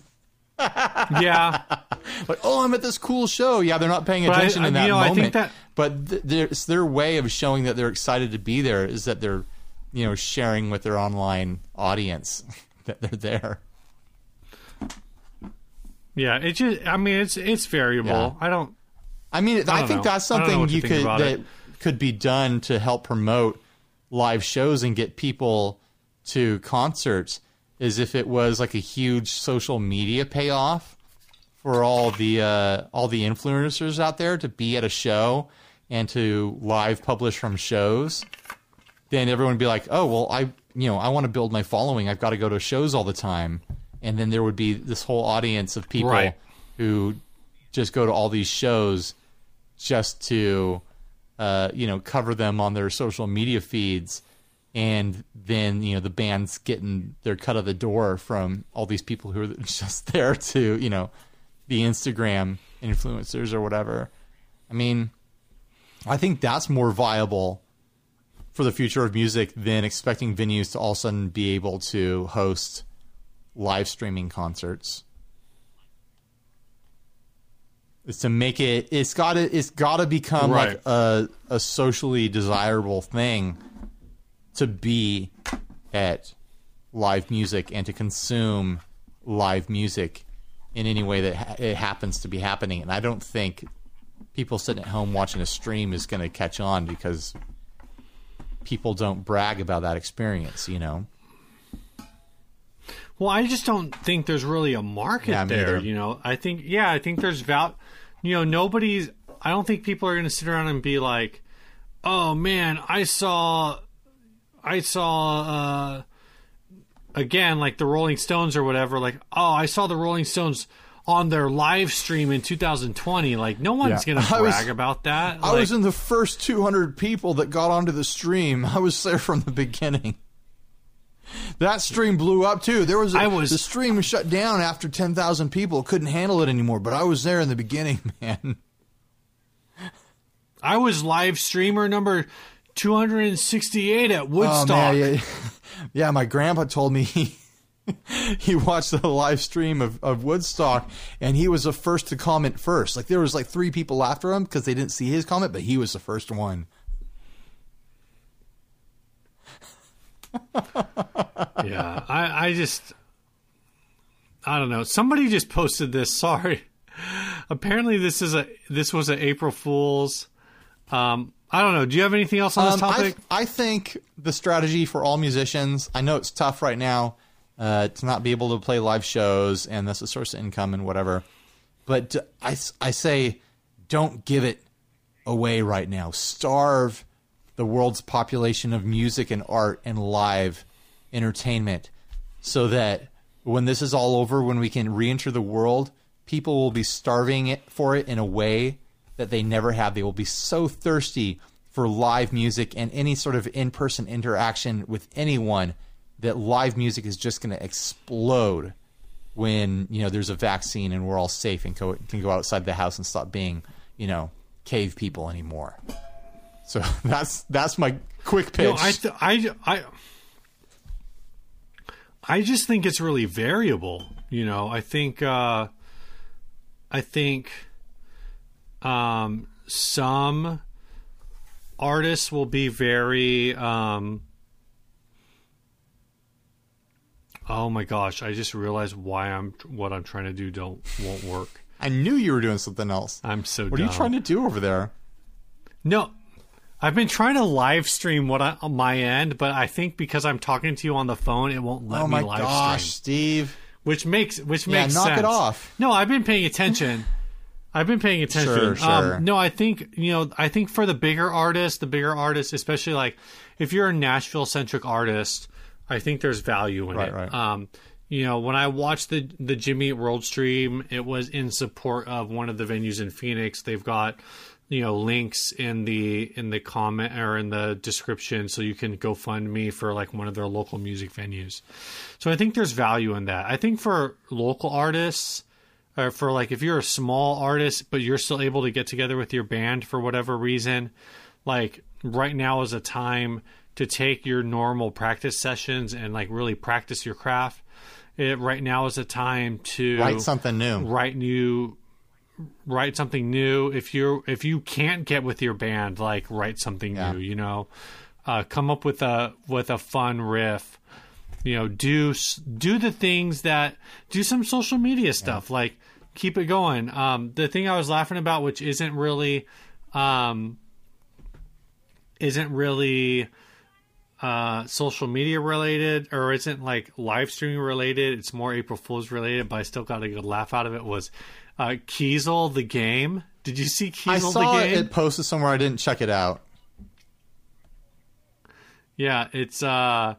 Yeah, Like oh I'm at this cool show. Yeah, they're not paying But attention I- in that you know, I moment. think that- but th- their- it's their way of showing that they're excited to be there is that they're you know sharing with their online audience that they're there. yeah. It just, I mean, it's it's variable. Yeah. I don't. I mean, I, don't think know. that's I something you could that it. could be done to help promote live shows and get people to concerts. Is if it was like a huge social media payoff for all the uh, all the influencers out there to be at a show and to live publish from shows, then everyone would be like, "Oh, well, I you know I want to build my following. I've got to go to shows all the time." And then there would be this whole audience of people Right. who just go to all these shows just to uh, you know cover them on their social media feeds and then you know the band's getting their cut of the door from all these people who are just there to you know the instagram influencers or whatever. I mean i think that's more viable for the future of music than expecting venues to all of a sudden be able to host live streaming concerts. Is to make it it's got to it's got to become Right. like a a socially desirable thing to be at live music and to consume live music in any way that ha- it happens to be happening and I don't think people sitting at home watching a stream is going to catch on because people don't brag about that experience, you know. Well, I just don't think there's really a market Yeah, there. either. You know, I think yeah, I think there's val. You know, nobody's. I don't think people are going to sit around and be like, "Oh man, I saw, I saw." uh Again, like the Rolling Stones or whatever. Like, oh, I saw the Rolling Stones on their live stream in 2020. Like, no one's Yeah. going to I was- brag about that. I Like, was in the first 200 people that got onto the stream. I was there from the beginning. That stream blew up too. There was, a, I was- the stream was shut down after 10,000 people couldn't handle it anymore, but I was there in the beginning, man. I was live streamer number 268 at Woodstock. Oh, man, yeah, yeah, my grandpa told me he, he watched the live stream of, of Woodstock and he was the first to comment first. Like there was like three people after him because they didn't see his comment, but he was the first one. yeah, I, I just, I don't know. Somebody just posted this. Sorry. Apparently, this is a this was an April Fool's. Um, I don't know. Do you have anything else on this Um, topic? I, I think the strategy for all musicians. I know it's tough right now uh, to not be able to play live shows, and that's a source of income and whatever. But I, I say, don't give it away right now. Starve the world's population of music and art and live entertainment, so that when this is all over, when we can re-enter the world, people will be starving it for it in a way that they never have. They will be so thirsty for live music and any sort of in-person interaction with anyone that live music is just going to explode when you know there's a vaccine and we're all safe and go, can go outside the house and stop being you know cave people anymore. So that's that's my quick pitch. No, I, th- I, I, I just think it's really variable. You know, I think, uh, I think, um, some artists will be very, um, oh my gosh, I just realized why I'm, what I'm trying to do don't, won't work. I knew you were doing something else. I'm so What are you trying to do over there? No, I've been trying to live stream what I, on my end, but I think because I'm talking to you on the phone, it won't let Oh me my live gosh, stream. Steve! Which makes which Yeah, makes knock it sense. off. No, I've been paying attention. I've been paying attention. Sure, sure. Um, no, I think you know. I think for the bigger artists, the bigger artists, especially like if you're a Nashville centric artist, I think there's value in Right, it. right. Um, you know, when I watched the the Jimmy Eat World stream, it was in support of one of the venues in Phoenix. They've got you know links in the in the comment or in the description, so you can go fund me for like one of their local music venues. So I think there's value in that. I think for local artists, or for like if you're a small artist but you're still able to get together with your band for whatever reason, like right now is a time to take your normal practice sessions and like really practice your craft. It, right now is a time to Write something new. write new write something new if you're if you can't get with your band like write something Yeah. new you know uh, come up with a with a fun riff you know do do the things that do some social media stuff like keep it going um the thing i was laughing about which isn't really um isn't really uh, social media related or isn't like live streaming related. It's more April Fool's related, but I still got a good laugh out of it. Was uh, Kiesel the game? Did you see Kiesel I saw the game? it posted somewhere. I didn't check it out. Yeah, it's uh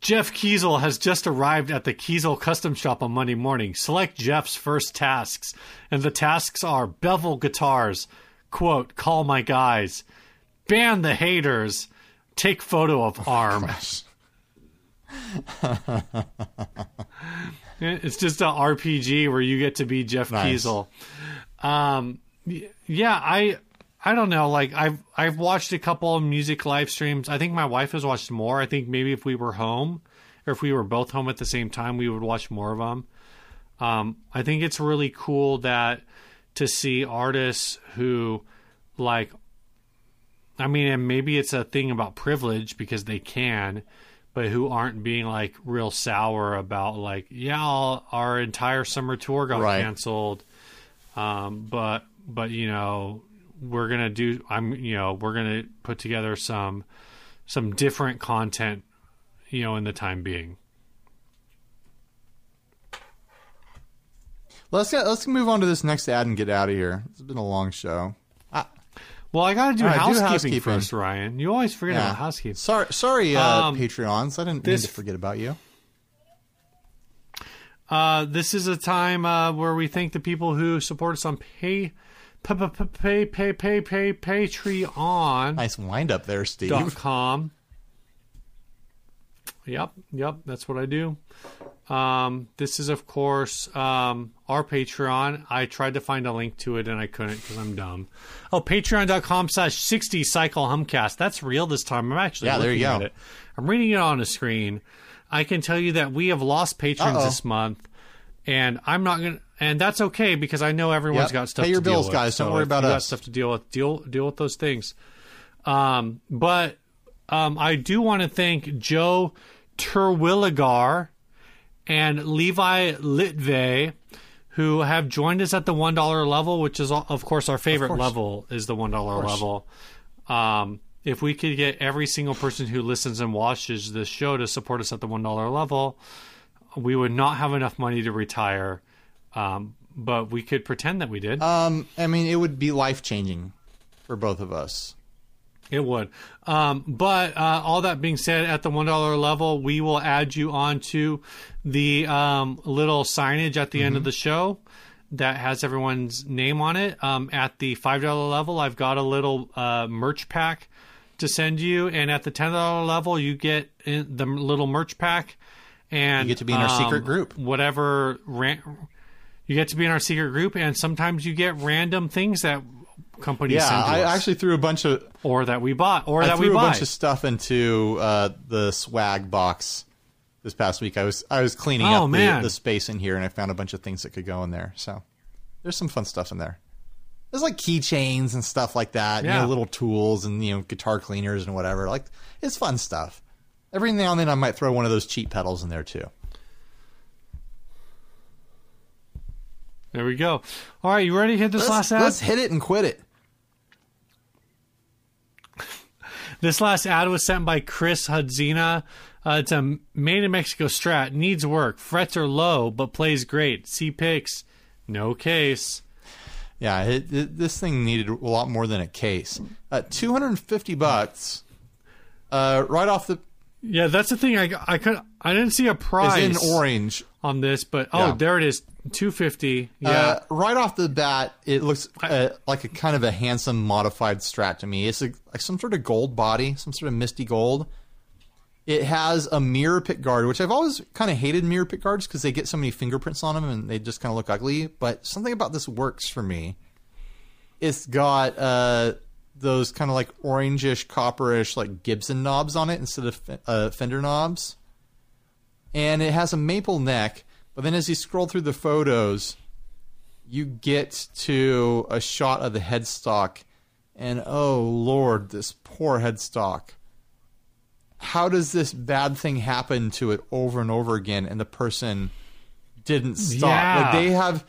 Jeff Kiesel has just arrived at the Kiesel Custom Shop on Monday morning. Select Jeff's first tasks, and the tasks are bevel guitars, quote, call my guys, ban the haters, take photo of arm. it's just an RPG where you get to be Jeff Nice. Kiesel. Um, yeah, I I don't know. Like I've I've watched a couple of music live streams. I think my wife has watched more. I think maybe if we were home, or if we were both home at the same time, we would watch more of them. Um, I think it's really cool that to see artists who like. I mean, and maybe it's a thing about privilege because they can, but who aren't being like real sour about like, yeah, all- our entire summer tour got Right. canceled. Um, but but you know, we're gonna do. I'm you know, we're gonna put together some some different content, you know, in the time being. Let's get, let's move on to this next ad and get out of here. It's been a long show. Well, I got to do, right, do housekeeping housekeeping. first, Ryan. You always forget about housekeeping. Sorry, sorry, uh, Um, Patreons. I didn't this- mean to forget about you. Uh, this is a time uh, where we thank the people who support us on pay, pay, pay, pay, pay, pay, Patreon. Nice wind up there, dot com. Yep, yep, that's what I do. Um, this is, of course, um, our Patreon. I tried to find a link to it and I couldn't because I'm dumb. Oh, patreon.com slash 60 cycle humcast. That's real this time. I'm actually Yeah, there you at go. it. I'm reading it on the screen. I can tell you that we have lost patrons Uh-oh. this month, and I'm not gonna. And that's okay because I know everyone's Yep. got stuff. Pay your to deal bills, with. guys. Don't worry about you got stuff to deal with. Deal deal with those things. Um, but um, I do want to thank Joe Terwilligar and Levi Litve, who have joined us at the one dollar level, which is of course our favorite course. level is the one dollar level. Um, if we could get every single person who listens and watches this show to support us at the one dollar level, we would not have enough money to retire. Um, but we could pretend that we did. Um, I mean, it would be life changing for both of us. It would. Um, but uh, all that being said, at the one dollar level, we will add you onto the um, little signage at the end of the show that has everyone's name on it. Um, at the five dollar level, I've got a little uh, merch pack to send you, and at the ten dollar level, you get in the little merch pack. And You get to be in our secret um, group. Whatever. Ran- you get to be in our secret group, and sometimes you get random things that companies Yeah, I us, actually threw a bunch of or that we bought, or I that we threw a buy. bunch of stuff into uh, the swag box this past week. I was I was cleaning Oh, up the, the space in here, and I found a bunch of things that could go in there. So there's some fun stuff in there. There's like keychains and stuff like that. You Yeah. know, little tools and you know guitar cleaners and whatever. Like it's fun stuff. Every now and then I might throw one of those cheap pedals in there too. There we go. All right, you ready to hit this Let's, last ad? let's hit it and quit it. This last ad was sent by Chris Hudzina. Uh, it's a made in Mexico Strat. Needs work. Frets are low, but plays great. See picks. No case. Yeah, it, it, this thing needed a lot more than a case. Uh, 250 bucks. Uh, right off the Yeah, that's the thing. I I could I didn't see a is price in orange. on this, but oh, Yeah. there it is. Two fifty. Yeah. Uh, right off the bat, it looks uh, like a kind of a handsome modified strat to me. It's a, like some sort of gold body, some sort of misty gold. It has a mirror pick guard, which I've always kind of hated mirror pick guards because they get so many fingerprints on them and they just kind of look ugly. But something about this works for me. It's got uh, those kind of like orangish, copperish, like Gibson knobs on it instead of uh, fender knobs. And it has a maple neck. But then as you scroll through the photos, you get to a shot of the headstock, and oh lord, this poor headstock. How does this bad thing happen to it over and over again, and the person didn't stop? Yeah. Like they have,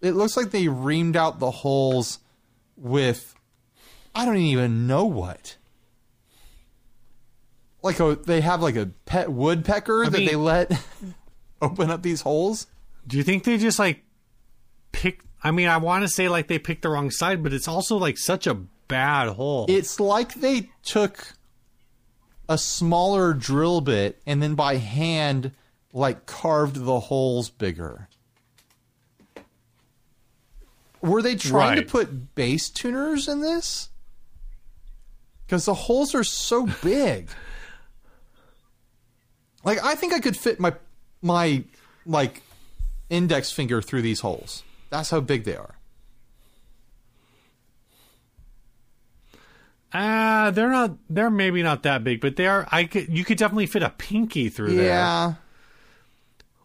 it looks like they reamed out the holes with, I don't even know what. Like a, they have like a pet woodpecker that mean- they let open up these holes. Do you think they just like picked? I mean, I want to say like they picked the wrong side, but it's also like such a bad hole. It's like they took a smaller drill bit and then by hand like carved the holes bigger. Were they trying to put bass tuners in this? Because the holes are so big. like I think I could fit my my like index finger through these holes. That's how big they are. Ah, they're not. They're maybe not that big, but they are. I could. You could definitely fit a pinky through there. Yeah.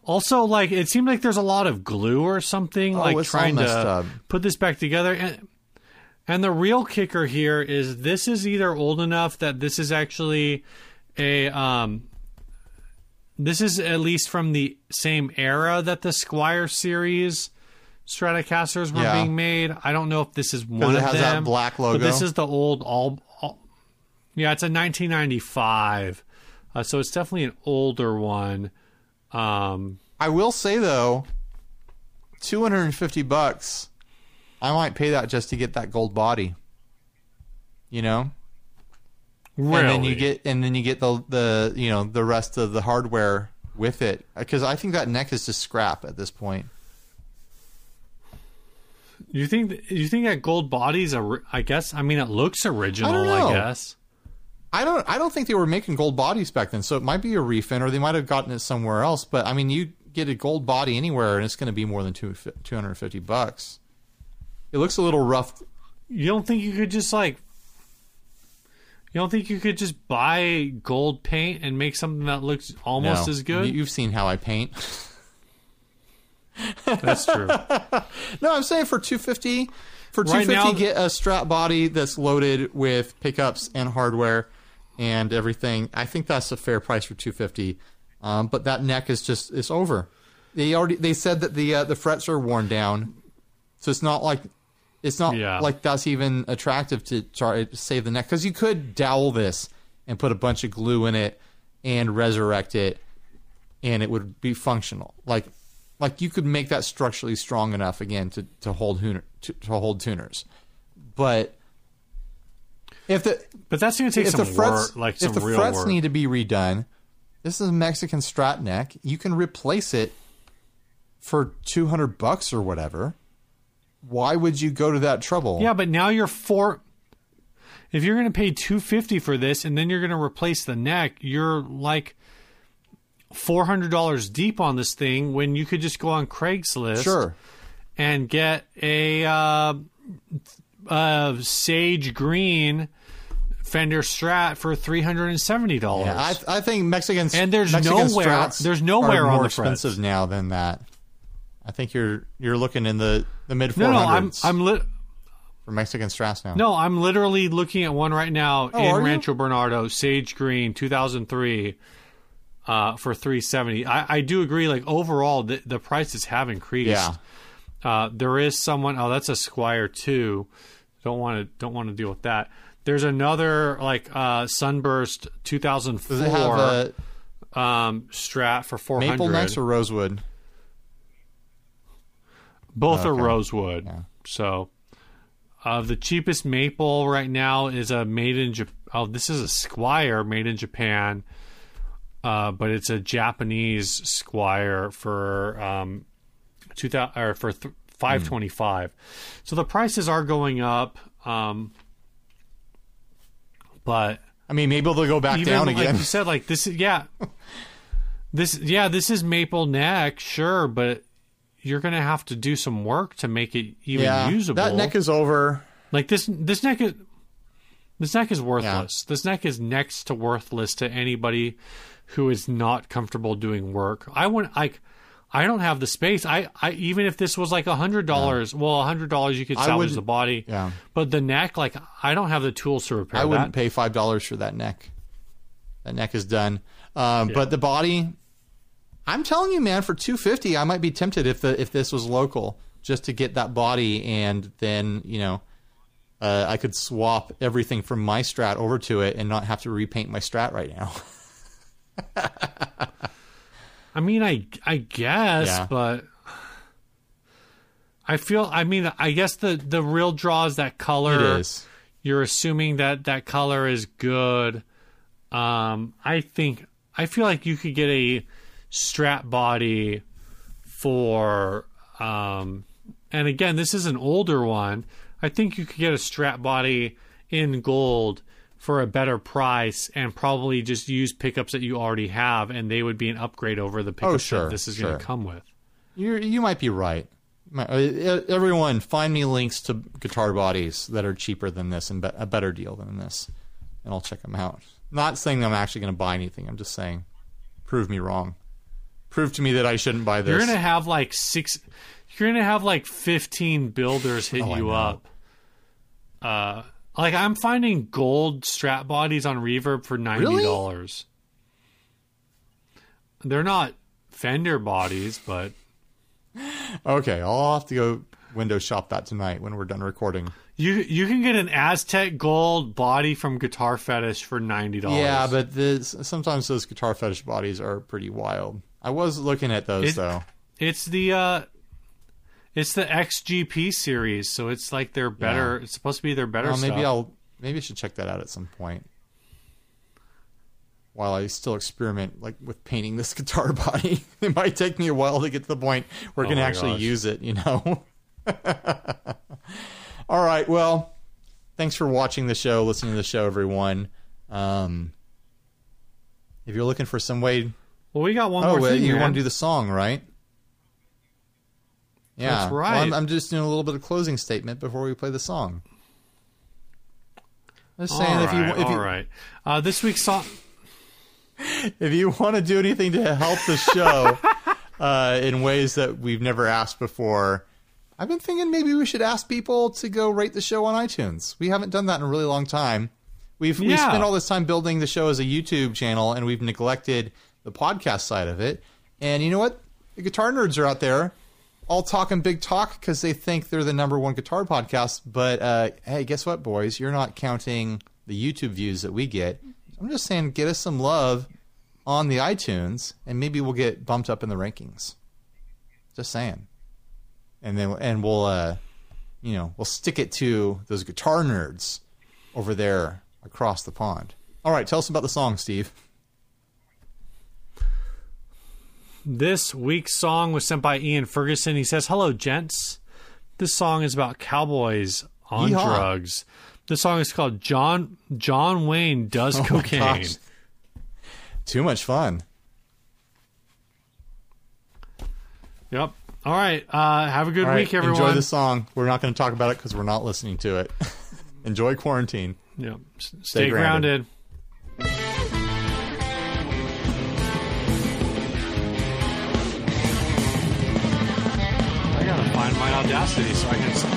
Also, like it seemed like there's a lot of glue or something, like Oh, all trying to up. put this back together. And and the real kicker here is this is either old enough that this is actually a um. This is at least from the same era that the Squier series Stratocasters were Yeah. being made. I don't know if this is one it of has that them. black But this is the old all. all yeah, it's a 1995, uh, so it's definitely an older one. Um, I will say though, two hundred and fifty bucks. I might pay that just to get that gold body. You know, really, and then you get and then you get the the you know the rest of the hardware with it because I think that neck is just scrap at this point. you think you think that gold body's a? I guess I mean it looks original. I I, guess. I don't I don't think they were making gold bodies back then, so it might be a refin or they might have gotten it somewhere else. But I mean, you get a gold body anywhere and it's going to be more than two two hundred and fifty bucks. It looks a little rough You don't think you could just like? You don't think you could just buy gold paint and make something that looks almost No. as good? You- You've seen how I paint. That's true. No, I'm saying for 250 for Right 250 now- get a strat body that's loaded with pickups and hardware and everything. I think that's a fair price for 250. Um, but that neck is just it's over. They already they said that the uh, the frets are worn down. So it's not like it's not Yeah. like that's even attractive to try to save the neck because you could dowel this and put a bunch of glue in it and resurrect it, and it would be functional. Like like you could make that structurally strong enough again to to hold to, to hold tuners, but if the But that's going to take if some the frets work, like if the real frets work. need to be redone, this is a Mexican strat neck. You can replace it for two hundred bucks or whatever. Why would you go to that trouble? yeah, but now you're four. If you're going to pay two fifty for this, and then you're going to replace the neck, you're like four hundred dollars deep on this thing. When you could just go on Craigslist, sure. and get a uh, uh, sage green Fender Strat for three hundred and seventy dollars. Yeah, I, I think Mexicans And there's Mexican nowhere- there's nowhere on more the frets. expensive now than that. I think you're you're looking in the the mid 400s. no, no, I'm I'm lit. for Mexican strats now. No, I'm literally looking at one right now Oh, in you? Rancho Bernardo, Sage Green, 2003, uh, for 370. I, I do agree. Like overall, the, the prices have increased. Yeah. Uh, there is someone. Oh, that's a Squier too. Don't want to don't want to deal with that. There's another like uh, Sunburst 2004 Does it have a um, Strat for 400. maple necks or rosewood? Both are Okay. rosewood. Yeah. So, uh, the cheapest maple right now is a made in Japan. Oh, this is a Squier made in Japan, uh, but it's a Japanese Squier for um, two thousand or for th- five twenty five. So the prices are going up, um, but I mean, maybe they'll go back even down like again. you said, like this yeah, this yeah, this is maple neck, sure, but you're gonna have to do some work to make it even yeah, usable. that neck is over. like this this neck is this neck is worthless. This neck is next to worthless to anybody who is not comfortable doing work. I want like I don't have the space. I, I even if this was like a hundred dollars, well, a hundred dollars you could salvage the body. Yeah. But the neck, like I don't have the tools to repair I wouldn't that. pay five dollars for that neck. That neck is done. Um, But the body, I'm telling you, man, for two fifty, I might be tempted if the if this was local, just to get that body, and then you know, uh, I could swap everything from my Strat over to it and not have to repaint my Strat right now. I mean, I I guess, Yeah. but I feel. I mean, I guess the the real draw is that color. it is. You're assuming that that color is good. Um, I think I feel like you could get a Strat body for. Um, and again, this is an older one. I think you could get a Strat body in gold for a better price and probably just use pickups that you already have and they would be an upgrade over the pickups Oh, sure, that this is going to come with. You you might be right. My- uh, Everyone, find me links to guitar bodies that are cheaper than this and be- a better deal than this, and I'll check them out. Not saying I'm actually going to buy anything. I'm just saying, prove me wrong. Prove to me that I shouldn't buy this. You're gonna have like six. You're gonna have like 15 builders hit Oh, you up. Uh, like I'm finding gold Strat bodies on Reverb for ninety dollars. They're not Fender bodies, but okay, I'll have to go window shop that tonight when we're done recording. you you can get an Aztec gold body from Guitar Fetish for ninety dollars. Yeah, but this, sometimes those guitar fetish bodies are pretty wild. I was looking at those It- though. It's the uh it's the XGP series, so it's like they're better. It's supposed to be their better Well, maybe stuff. I'll maybe I should check that out at some point. While I still experiment like with painting this guitar body, it might take me a while to get to the point where I Oh can my actually gosh. use it. You know. All right. Well, thanks for watching the show, listening to the show, everyone. Um, if you're looking for some way, well, we got one oh, more well, thing. you man. want to do the song, right? Yeah, That's Well, right. I'm, I'm just doing a little bit of closing statement before we play the song. Just saying, All if you right, if you all right. Uh, this week's song. if you want to do anything to help the show uh, in ways that we've never asked before, I've been thinking maybe we should ask people to go rate the show on iTunes. We haven't done that in a really long time. We've we spent all this time building the show as a YouTube channel, and we've neglected the podcast side of it. And you know what? The guitar nerds are out there. all talking big talk because they think they're the number one guitar podcast. But uh, hey, guess what, boys? You're not counting the YouTube views that we get. I'm just saying, get us some love on the iTunes, and maybe we'll get bumped up in the rankings. Just saying. And then and we'll uh, you know we'll stick it to those guitar nerds over there across the pond. All right, tell us about the song, Steve. This week's song was sent by Ian Ferguson. He says, Hello, gents. This song is about cowboys on Yeehaw. drugs. This song is called John John Wayne Does Oh Cocaine. Too much fun. Yep. All right. Uh, have a good right, week, everyone. enjoy the song. We're not going to talk about it because we're not listening to it. enjoy quarantine. Yep. S- Stay, grounded. grounded. Audacity so I can